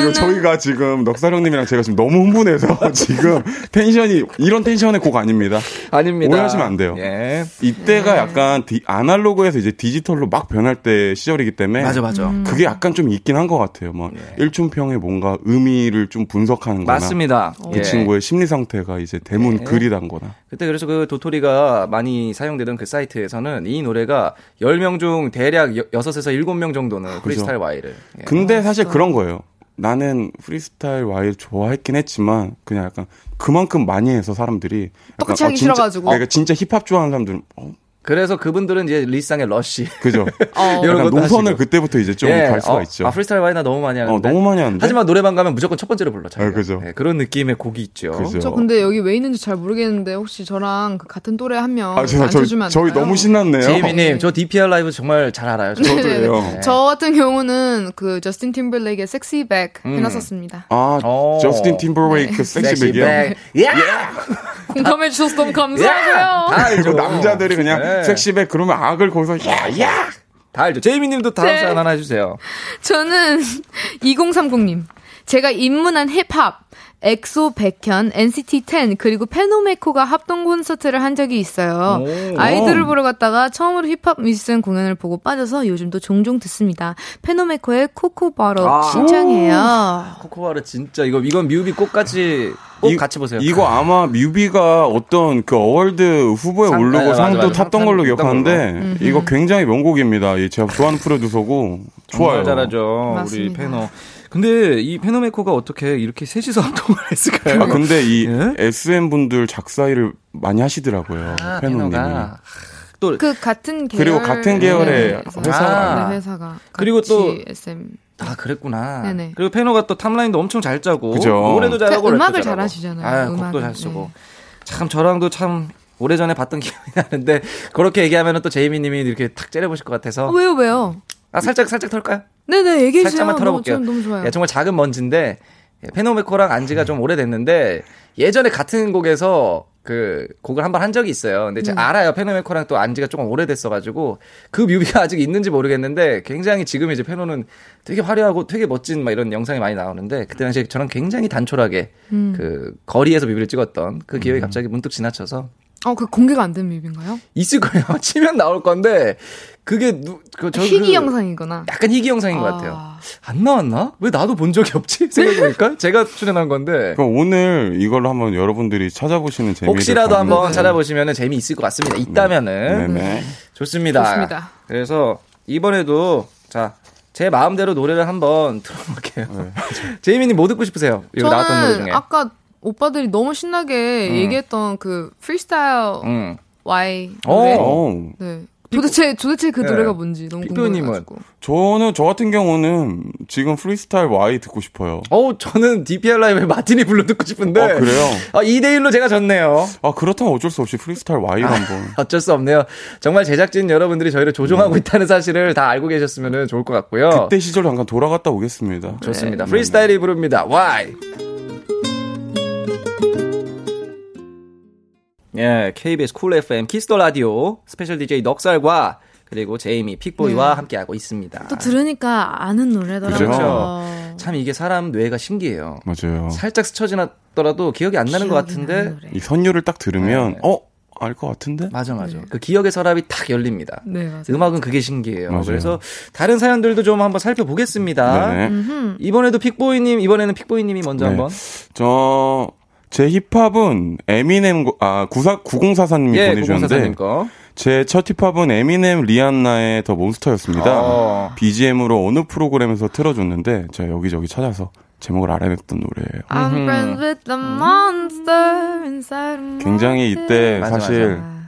이거 저희가 지금 넉살 형님이랑 제가 지금 너무 흥분해서 지금 텐션이 이런 텐션의 곡 아닙니다. 아닙니다. 오해하시면 안 돼요. 예. 이때가 약간 디- 아날로그에서 이제 디지털로 막 변할 때 시절이기 때문에 맞아, 맞아. 음. 그게 약간 좀 있긴 한 것 같아요. 뭐 일춘평의 뭔가 의미를 좀 분석하는 거나 맞습니다. 그 예. 친구의 심리 상태가 이제 대문 예. 글이 단거나 그때 그래서 그 도토리가 많이 사용되던 그 사이트에서는 이 노래가 10명 중 대략 6에서 7명 정도는 프리스타일 Y를. 예. 근데 사실 그런 거예요. 나는 프리스타일 Y를 좋아했긴 했지만 그냥 약간 그만큼 많이 해서 사람들이 약간 똑같이 하기 진짜, 싫어가지고. 그러니까 진짜 힙합 좋아하는 사람들은 어, 그래서 그분들은 이제 리쌍의 러쉬. 그죠. <laughs> 어. 이런 약간 것도 노선을 하시고. 그때부터 이제 좀 예. 갈 수가 어, 있죠. 아, 프리스타일 Y 나 너무 많이 하는데. 어, 너무 많이 하는데. 하지만 노래방 가면 무조건 첫 번째로 불러. 자기가. 아, 그죠. 예, 그런 느낌의 곡이 있죠. 그죠. 저 근데 여기 왜 있는지 잘 모르겠는데 혹시 저랑 그 같은 또래 한 명 아, 제가 저희, 저희? 너무 신났네요. 제이미님, 저 DPR 라이브 정말 잘 알아요. 저. 저도예요. 네네네. 저 같은 경우는 그 저스틴 팀ber레이크의 섹시백 음. 해놨었습니다. 아, 어. 저스틴 팀버레이크 섹시백이요. 섹시백. 예! 공감해 주셔서 너무 감사하고요. 다 알죠. 그리고 남자들이 그냥 네. 섹시백 그러면 악을 거기서 야, 야! 다 알죠. 제이미님도 다음 네. 사연 하나 해주세요. 저는 <laughs> 2030님. 제가 입문한 힙합, 엑소 백현, NCT 10 그리고 페노메코가 합동 콘서트를 한 적이 있어요. 오. 아이들을 보러 갔다가 처음으로 힙합 뮤지션 공연을 보고 빠져서 요즘도 종종 듣습니다. 페노메코의 COCO Bottle 아. 신청해요. COCO Bottle 진짜 이거 이건 뮤비 꼭같이 꼭 이- 같이 보세요. 이거 아마 뮤비가 어떤 그 award 후보에 상- 오르고 네, 상도 맞아, 맞아. 탔던 상 걸로 기억하는데 이거 굉장히 명곡입니다. 이 제가 좋아하는 프로듀서고 좋아요. 정말 잘하죠. 우리 맞습니다. 페노. 근데 이 페노메코가 어떻게 이렇게 셋이서 <laughs> 활동을 했을까요? 아 근데 이 예? SM 분들 작사 일을 많이 하시더라고요. 아, 페노님이. 페노가. 또 그 같은 계열 그리고 같은 계열의 네, 회사가. 아. 네, 회사가 그리고 또 SM 아 그랬구나. 네네. 그리고 페노가 또 topline도 엄청 잘 짜고 그죠. 노래도 잘하고 그 랩도 음악을 잘하고. 잘하시잖아요. 아, 곡도. 잘 쓰고. 네. 참 저랑도 참 오래전에 봤던 <laughs> 기억이 나는데 그렇게 얘기하면은 또 제이미님이 이렇게 탁 째려보실 것 같아서 어, 왜요 왜요? 아 살짝 살짝 털까요? 네네 얘기해 주세요. 살짝만 털어볼게요. 너무, 너무 좋아요. 예, 정말 작은 먼지인데 예, 페노메코랑 안지가 좀 오래됐는데 예전에 같은 곡에서 그 곡을 한 번 한 적이 있어요. 근데 제가 네. 알아요. 페노메코랑 또 안지가 조금 오래됐어가지고 그 뮤비가 <laughs> 아직 있는지 모르겠는데 굉장히 지금 이제 페노는 되게 화려하고 되게 멋진 막 이런 영상이 많이 나오는데 그때 당시에 저랑 굉장히 단촐하게 음. 그 거리에서 뮤비를 찍었던 그 기억이 갑자기 문득 지나쳐서 어, 그 공개가 안된 뮤비인가요? 있을 거예요. <laughs> 치면 나올 건데 그게 누, 그, 저 희귀 그 영상이구나. 약간 희귀 영상인 것 아. 같아요. 안 나왔나? 왜 나도 본 적이 없지? <laughs> 생각해보니까 제가 출연한 건데 그럼 오늘 이걸로 한번 여러분들이 찾아보시는 재미를 혹시라도 한번 찾아보시면 재미 있을 것 같습니다. 있다면은 네 네. 좋습니다. 좋습니다. 그래서 이번에도 자. 제 마음대로 노래를 한번 들어볼게요. 네. <laughs> 제이미님 뭐 듣고 싶으세요? 여기 나왔던 노래 저는 중에. 아까 오빠들이 너무 신나게 음. 얘기했던 그 프리스타일 음. Y 오. 노래. 어, 네. 도대체 도대체 그 네. 노래가 뭔지 너무? 궁금해가지고. 저는 저 같은 경우는 지금 프리스타일 Y 듣고 싶어요. 어우, 저는 DPR 라이브의 Martini Blue 듣고 싶은데. 아 그래요? 아, 2대 1로 제가 졌네요. 아 그렇다면 어쩔 수 없이 프리스타일 Y로 한번. <laughs> 어쩔 수 없네요. 정말 제작진 여러분들이 저희를 조종하고 있다는 사실을 다 알고 계셨으면 좋을 것 같고요. 음. 그때 시절 잠깐 돌아갔다 오겠습니다. 좋습니다. 프리스타일이 부릅니다. Y. 예, KBS 쿨 FM 키스 더 라디오 special DJ 넉살과 그리고 제이미 픽보이와 네. 함께하고 있습니다. 또 들으니까 아는 노래더라고요. 그렇죠. 참 이게 사람 뇌가 신기해요. 맞아요. 살짝 스쳐 지났더라도 기억이 안 나는 것 기억이 같은데 나는 노래. 이 선율을 딱 들으면 네. 어? 알 것 같은데? 맞아 맞아. 네. 그 기억의 서랍이 탁 열립니다. 네, 맞아요. 음악은 그게 신기해요. 맞아요. 그래서 다른 사연들도 좀 한번 살펴보겠습니다. 네네. 음흠. 이번에도 픽보이님 이번에는 픽보이님이 먼저 네. 한번 저, 제 힙합은 에미넴, 고- 아, 94, 9044님이 예, 보내주셨는데. 제 첫 힙합은 에미넴 리안나의 더 몬스터였습니다. 어. BGM으로 어느 프로그램에서 틀어줬는데, 제가 여기저기 찾아서 제목을 알아냈던 노래예요. I'm 음흠. friends with the monster inside of 굉장히 이때. 맞아, 사실 아,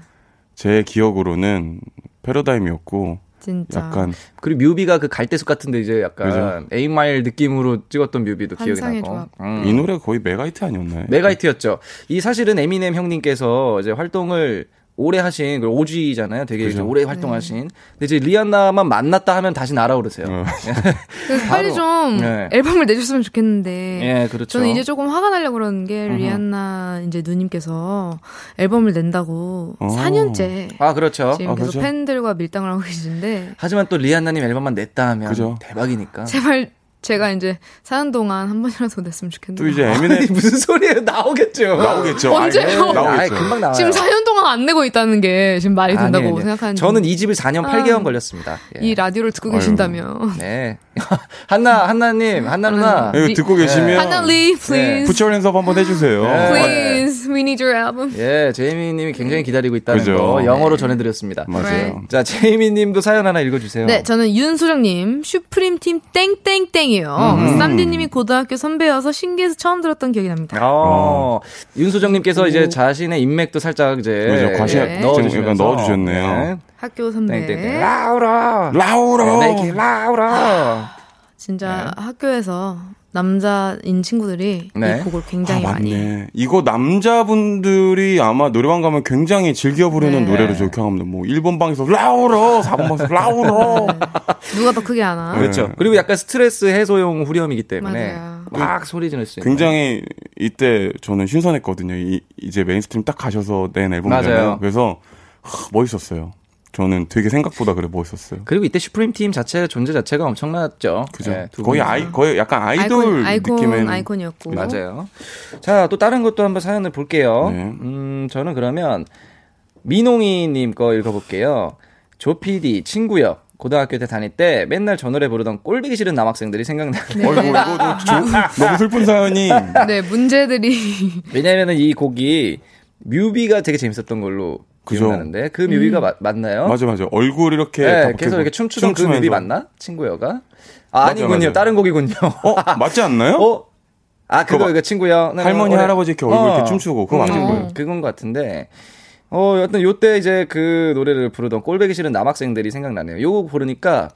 제 기억으로는 패러다임이었고, 진짜 약간, 그리고 뮤비가 그 갈대숲 같은데 이제 약간. 8 Mile 느낌으로 찍었던 뮤비도 기억이 나고. 음. 이 노래 거의 메가히트 아니었나요? 메가히트였죠. 이 사실은 에미넴 형님께서 이제 활동을 오래 하신 그 OG잖아요. 되게 그죠. 오래 활동하신. 근데 이제 리안나만 만났다 하면 다시 날아오르세요. 어. <laughs> 그래서 빨리 좀 네. 앨범을 내줬으면 좋겠는데 예, 그렇죠. 저는 이제 조금 화가 나려고 그러는 게 리안나 이제 누님께서 앨범을 낸다고 어. 4년째 아 그렇죠. 지금 아, 계속 그렇죠. 팬들과 밀당을 하고 계신데 하지만 또 리안나님 앨범만 냈다 하면 그죠. 대박이니까. 제발 제가 이제 사는 동안 한 번이라도 냈으면 좋겠네요. 또 이제 <laughs> 아니, 에미넴 무슨 소리예요? 나오겠죠. 나오겠죠. 언제요? 아이, 나오겠죠. 금방 나와요. 지금 4년 동안 안 내고 있다는 게 지금 말이 된다고 아니, 아니. 생각하는 저는 이 집을 4년 8개월 아, 걸렸습니다. 예. 이 라디오를 듣고. 계신다면 네. <laughs> 한나, 한나님, 한나 누나. 이거 리- 듣고 계시면, 하나리 please 부처 연습 한번 해주세요. 네. please we need your album. 예, 제이미 님이 굉장히 기다리고 있다는 그죠. 거 영어로 전해드렸습니다. 맞아요. 자, 제이미 님도 사연 하나 읽어주세요. 네, 저는 윤소정님, 슈프림 팀 땡땡땡 이에요. 음. 쌈디님이 고등학교 선배여서 신기해서 처음 들었던 기억이 납니다. 어, 윤소정님께서 이제 자신의 인맥도 살짝 이제 그죠. 과시, 네. 넣어주시면서 넣어주셨네요. 네. 학교 선배. 땡땡땡. 라우라. 라우라! 메이키 라우라. 진짜 학교에서 남자인 친구들이 네. 이 곡을 아, 굉장히 많이. 맞네. 이거 남자분들이 아마 노래방 가면 굉장히 즐겨 부르는 네. 노래로 기억합니다. 뭐 1번 방에서 라우라, 4번 방에서 라우라. <laughs> 누가 더 크게 하나? 그렇죠. 네. 그리고 약간 스트레스 해소용 후렴이기 때문에 맞아요. 막 소리 지를 수 있는. 굉장히 이때 저는 신선했거든요. 이, 이제 메인스트림 딱 가셔서 낸 맞아요. 앨범이잖아요. 그래서 하, 멋있었어요. 저는 되게 생각보다 그래 멋있었어요. 그리고 이때 슈프림 팀 자체 존재 자체가 엄청났죠. 그죠? 네, 두 거의. 아이 거의 약간 아이돌 아이콘, 느낌의 아이콘이었고. 맞아요. 자, 또 다른 것도 한번 사연을 볼게요. 네. 음, 저는 그러면 민홍이님 거 읽어볼게요. 조피디 친구요. 고등학교 때 다닐 때 맨날 저 노래 부르던 꼴보기 싫은 남학생들이 생각나요. 어이구 이거 조- 너무 슬픈 사연이 <laughs> 네, 문제들이. 왜냐면은 이 곡이 뮤비가 되게 재밌었던 걸로 그죠. 기억나는데 그 뮤비가 마- 맞나요? 맞아 맞아. 얼굴 이렇게 네, 다 계속 이렇게 춤추던 그 춤추면서. 뮤비 맞나? 친구여가? 아, 아니군요. 다른 곡이군요. 어 맞지 않나요? 어? 아, 그거 이거 친구요. 네, 할머니 오래- 할아버지 이렇게 얼굴 이렇게 춤추고 그거 맞을 어. 거예요. 그건 것 같은데. 어, 여튼 요때 이제 그 노래를 부르던 꼴배기 싫은 남학생들이 생각나네요. 요거 부르니까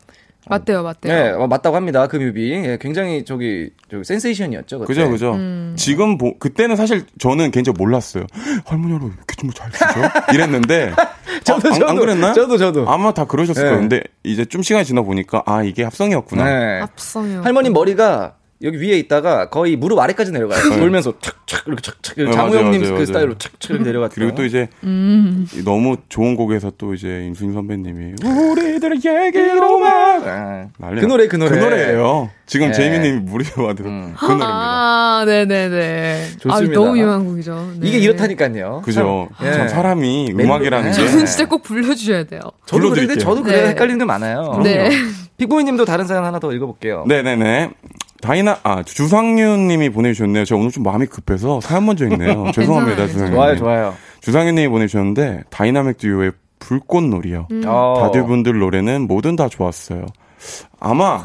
맞대요, 맞대요. 네, 어, 맞다고 합니다. 그 뮤비. 예, 굉장히 저기 저기 센세이션이었죠. 그때. 그죠 그죠. 음. 지금 보, 그때는 사실 저는 개인적으로 몰랐어요. 할머니 할아버지 이렇게 춤을 잘 추죠? 이랬는데 <laughs> 저도 아, 안, 저도 안 그랬나요? 저도 저도. 아마 다 그러셨을 네. 거예요. 근데 이제 좀 시간이 지나 보니까 아 이게 합성이었구나. 네. 합성이요. 할머니 머리가 여기 위에 있다가 거의 무릎 아래까지 내려가요. 돌면서 착착 이렇게 착착 네, 장우영님 그 맞아요. 스타일로 착착 이렇게 내려갔죠. 그리고 또 이제 음. 너무 좋은 곡에서 또 이제 임순 선배님이 우리들의 얘기로만 아, 난리 그 나- 노래 그 노래 그 노래예요. 지금 네. 제이미님이 무리와도 음. 그 노래입니다. 아, 네네네. 좋습니다. 아, 너무 유명한 곡이죠. 네. 이게 이렇다니까요. 그죠. 참, 예. 참 사람이 멜로- 음악이라는 네. 게 저는 진짜 꼭 불러주셔야 돼요. 저도 그런데 불러드릴게요. 저도 그래 네. 헷갈리는 게 많아요. 네. 픽보이님도 다른 사연 하나 더 읽어볼게요. 네네네. 다이나 아 주상윤님이 보내주셨네요. 제가 오늘 좀 마음이 급해서 사연 먼저 읽네요. <laughs> 죄송합니다, 주상윤. 좋아요, 좋아요. 주상윤님이 보내주셨는데 다이나믹 듀오의 불꽃놀이요. 음. 어. 다들 분들 노래는 뭐든 다 좋았어요. 아마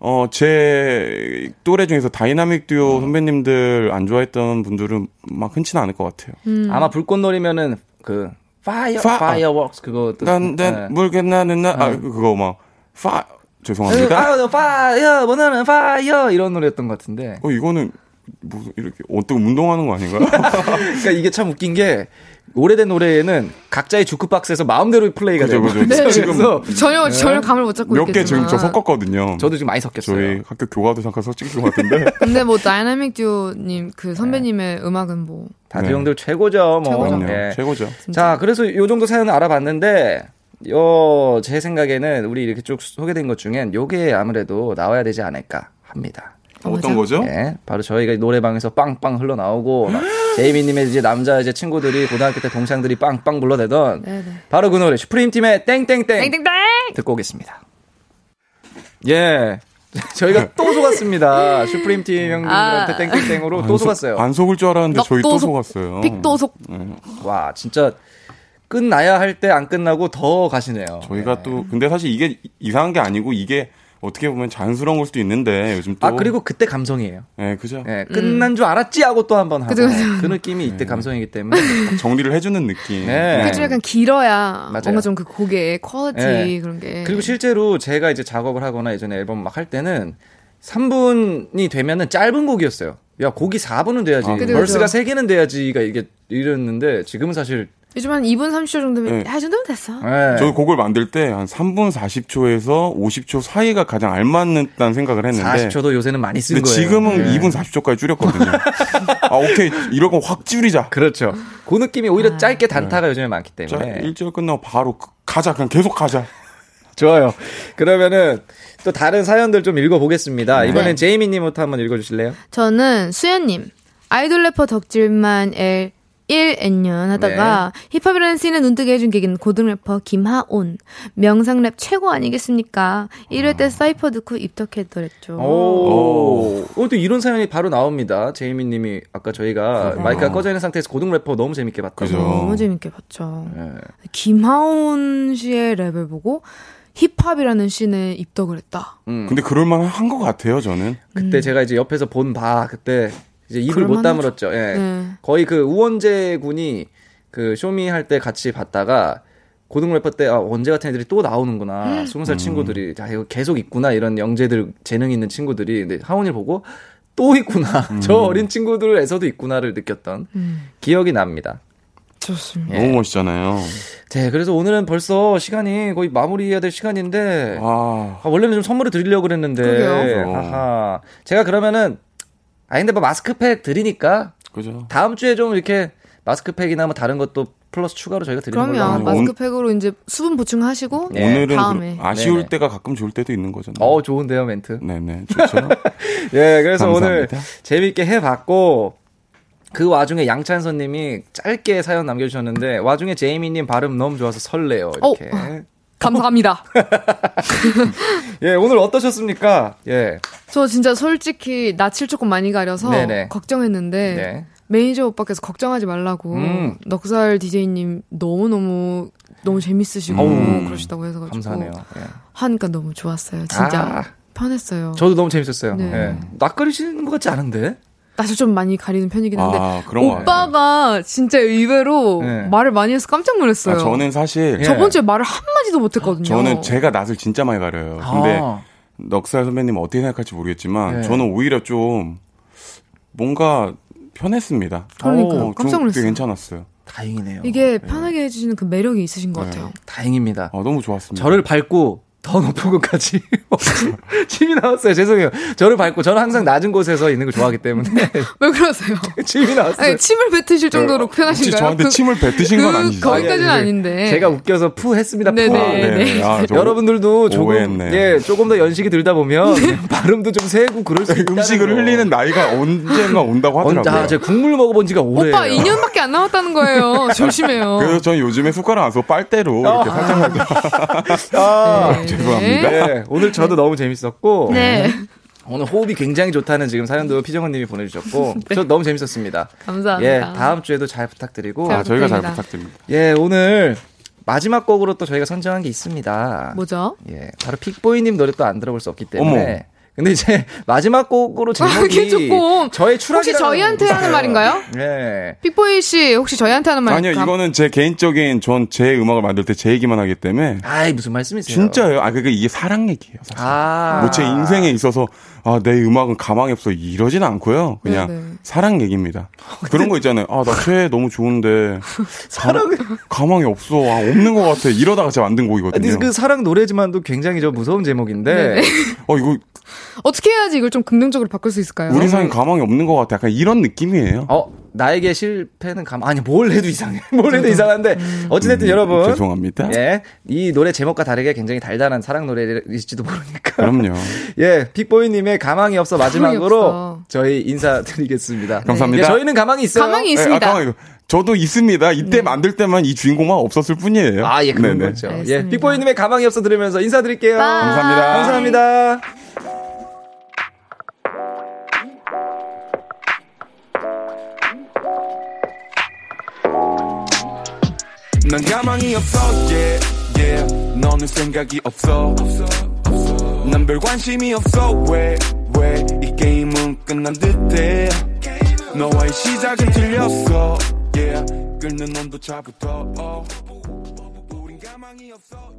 어 제 또래 중에서 다이나믹 듀오 선배님들 안 좋아했던 분들은 막 흔치는 않을 것 같아요. 음. 아마 불꽃놀이면은 그 파이어 파- 파이어웍스 그거 또- 난, 난, 네. 물겠나는 나, 아, 그거 막, 파, 죄송합니다. 아, 파이어 뭐나는 파이어 이런 노래였던 것 같은데. 어, 이거는, 무슨, 이렇게, 어떻게 운동하는 거 아닌가요? <laughs> 그러니까 이게 참 웃긴 게 오래된 노래에는 각자의 주크박스에서 마음대로 플레이가 되고 그죠. 네. 지금 전혀, 전혀 감을 못 잡고 몇 개 지금. 저 섞었거든요. 저도 지금 많이 섞였어요. 저희 학교 교가도 잠깐 섞인 것 같은데. <laughs> 근데 뭐 다이나믹 듀오님 그 선배님의 음악은 뭐 다들 네. 형들 최고죠. 뭐. 최고죠. 예. 최고죠. 자, 그래서 요 정도 사연을 알아봤는데, 요, 제 생각에는 우리 이렇게 쭉 소개된 것 중엔 요게 아무래도 나와야 되지 않을까 합니다. 어떤 거죠? 예, 바로 저희가 노래방에서 빵빵 흘러나오고, 막 제이미님의 이제 남자 이제 친구들이 고등학교 때 동창들이 빵빵 불러대던, 네네. 바로 그 노래, 슈프림 팀의 땡땡땡! 땡땡땡! 듣고 오겠습니다. 예. <laughs> 저희가 <laughs> 또 속았습니다. 슈프림 팀 형들한테 아. 땡땡땡으로 안또 속- 속았어요. 안 속을 줄 알았는데 저희 또 속았어요. 픽도속. 와, 진짜 끝나야 할 때 안 끝나고 더 가시네요. 저희가 또, 근데 사실 이게 이상한 게 아니고 이게 어떻게 보면 자연스러운 걸 수도 있는데 요즘 또. 아, 그리고 그때 감성이에요. 예, 그죠. 예, 끝난 줄 알았지 하고 또 한번 하고. 그죠, 그죠. 그 느낌이 이때 감성이기 때문에. 정리를 해주는 느낌. 네. 그게 좀 약간 길어야 맞아요. 뭔가 좀 그 곡의 quality 네. 그런 게. 그리고 실제로 제가 이제 작업을 하거나 예전에 앨범 막 할 때는 3분이 되면은 짧은 곡이었어요. 야, 곡이 4분은 돼야지. 아, 그죠, verse가 그죠. 3개는 돼야지가 이게 이랬는데 지금은 사실 요즘 한 2분 30초 정도면 네. 아, 이 정도면 됐어. 예. 저희 곡을 만들 때 한 3분 40초에서 50초 사이가 가장 알맞는다는 생각을 했는데 40초도 요새는 많이 쓴 근데 거예요. 지금은 예. 2분 40초까지 줄였거든요. <laughs> 아, 오케이. 이런 거 확 줄이자. 그렇죠. 그 느낌이 오히려 아. 짧게 단타가 요즘에 많기 자, 때문에. 1절 끝나고 바로 그- 가자. 그냥 계속 가자. <laughs> 좋아요. 그러면은 또 다른 사연들 좀 읽어보겠습니다. 네. 이번엔 제이미님부터 한번 읽어주실래요? 저는 수연님 아이돌 래퍼 덕질만 L 1N년 하다가 네. 힙합이라는 씬을 눈뜨게 해준 계기는 고등 래퍼 김하온 명상랩 최고 아니겠습니까? 1회 때 사이퍼 듣고 입덕했더랬죠. 오. 어, 또 이런 사연이 바로 나옵니다. 제이미 님이 아까 저희가 마이크가 꺼져 있는 상태에서 고등 래퍼 너무 재밌게 봤다고. 그죠. 너무 재밌게 봤죠. 예. 김하온 씨의 랩을 보고 힙합이라는 scene에 입덕을 했다. 음. 근데 그럴 만 한 것 같아요, 저는. 그때 제가 이제 옆에서 본 바 그때 이제 입을 못. 다물었죠. 예. 네. 거의 그 우원재 군이 그 쇼미 할 때 같이 봤다가 고등 래퍼 때 아, 원재 같은 애들이 또 나오는구나. 스무 살 친구들이 아 이거 계속 있구나 이런 영재들 재능 있는 친구들이 근데 하온이를 보고 또 있구나. <laughs> 저 어린 친구들에서도 있구나를 느꼈던 음, 기억이 납니다. 좋습니다. 예. 너무 멋있잖아요. 네, 그래서 오늘은 벌써 시간이 거의 마무리해야 될 시간인데 아, 아, 원래는 좀 선물을 드리려고 그랬는데 그러게요. 하하. 제가 그러면은 아 근데 뭐 마스크팩 드리니까 그죠. 다음 주에 좀 이렇게 마스크팩이나 뭐 다른 것도 플러스 추가로 저희가 드리는 걸로 그럼요. 하고. 마스크팩으로 이제 수분 보충하시고 네. 오늘은 다음에. 그 아쉬울 네네. 때가 가끔 좋을 때도 있는 거잖아요. 어 좋은데요 멘트. 네네, 좋죠. <laughs> 예, 그래서 오늘 감사합니다. 재밌게 해봤고 그 와중에 양찬선님이 짧게 사연 남겨주셨는데 와중에 제이미님 발음 너무 좋아서 설레요 이렇게. 감사합니다. <laughs> 예, 오늘 어떠셨습니까? 예, 저 진짜 솔직히 낯을 조금 많이 가려서 네네. 걱정했는데 네. 매니저 오빠께서 걱정하지 말라고 음. 넉살 DJ님 너무 너무 너무 재밌으시고 어우. 그러시다고 해서 가지고 감사하네요. 예. 하니까 너무 좋았어요. 진짜 아. 편했어요. 저도 너무 재밌었어요. 네. 예. 낯가리시는 것 같지 않은데? 나도 좀 많이 가리는 편이긴 한데 아, 오빠가 진짜 의외로 네. 말을 많이 해서 깜짝 놀랐어요. 아, 저는 사실 예. 저번 주에 말을 한 마디도 못했거든요. 저는 제가 낯을 진짜 많이 가려요. 근데 아. 넉살 선배님 어떻게 생각할지 모르겠지만 네. 저는 오히려 좀 뭔가 편했습니다. 그러니까요. 좀 깜짝 놀랐어요. 되게 괜찮았어요. 다행이네요. 이게 편하게 해주시는 그 매력이 있으신 것 네. 같아요. 다행입니다. 아, 너무 좋았습니다. 저를 밟고 더 높은 곳까지 <laughs> 침이 나왔어요. 죄송해요. 저를 밟고 저는 항상 낮은 곳에서 있는 걸 좋아하기 때문에 <laughs> 왜 그러세요? <laughs> 침이 나왔어요. 아니, 침을 뱉으실 정도로 혹시 표현하신가요? 저한테 그- 침을 뱉으신 건그 아니죠? 거기까지는 아니, 아닌데. 제가 웃겨서 푸 했습니다. 푸. 네네. 아, 네. 아, 저 여러분들도 조금 오해했네. 예 조금 더 연식이 들다 보면 발음도 좀 세고 그럴 수 있다. 음식을 흘리는 나이가 언젠가 온다고 하더라고요. 아, 제가 국물 먹어본 지가 오래예요. 오빠 2년밖에 안 남았다는 거예요. 조심해요. 그래서 저는 요즘에 숟가락 안 쓰고 빨대로 이렇게 살짝 아, 네. 죄송합니다. 네, 오늘 저도 너무 재밌었고 네. 오늘 호흡이 굉장히 좋다는 지금 사연도 피정원님이 보내주셨고 <laughs> 저 너무 재밌었습니다. 감사합니다. 예, 다음 주에도 잘 부탁드리고 잘 아, 저희가 잘 부탁드립니다. 부탁드립니다. 예, 오늘 마지막 곡으로 또 저희가 선정한 게 있습니다. 뭐죠? 예, 바로 픽보이님 노래 또 안 들어볼 수 없기 때문에. 어머. 근데 이제 <laughs> 마지막 곡으로 제목이 이게 조금 저의 추락 혹시 저희한테 하는 말인가요? 예. 픽보이 씨 혹시 저희한테 하는 말 아니요, 이거는 제 개인적인 전 제 음악을 만들 때 제 얘기만 하기 때문에 아이 무슨 말씀이세요? 진짜예요. 아, 그게 이게 사랑 얘기예요. 사실. 아. 뭐 제 인생에 있어서 아, 내 음악은 가망이 없어 이러진 않고요. 그냥 네네. 사랑 얘기입니다. 그런 거 있잖아요. 아, 나 <laughs> 최애 너무 좋은데 사랑 가망이 없어. 아, 없는 것 같아. 이러다가 제가 만든 곡이거든요. 근데 그 사랑 노래지만도 굉장히 저 무서운 제목인데 네네. 어, 이거 어떻게 해야지 이걸 좀 긍정적으로 바꿀 수 있을까요? 우리 사이 가망이 없는 것 같아. 약간 이런 느낌이에요. 어 나에게 실패는 감 아니 뭘 해도 이상해 <laughs> 뭘 해도 이상한데 어찌됐든 음, 여러분 죄송합니다. 예, 이 노래 제목과 다르게 굉장히 달달한 사랑 노래일지도 모르니까. 그럼요. <laughs> 예, 픽보이님의 가망이 없어 가망이 마지막으로 없어. 저희 인사드리겠습니다. 감사합니다. 예, 저희는 가망이 있어요. 가망이 예, 있습니다. 아, 가망이 저도 있습니다. 이때 만들 때만 이 주인공만 없었을 뿐이에요. 아, 예, 그런 네네. 거죠. 예, 알겠습니다. 픽보이님의 가망이 없어 들으면서 인사드릴게요. bye. 감사합니다. 감사합니다. 난 가망이 없어 yeah yeah 너는 생각이 없어 난별 관심이 없어 왜 왜 이 게임은 끝난 듯해 너와의 시작은 틀렸어 yeah 끓는 온도 차부터. 우린 가망이 없어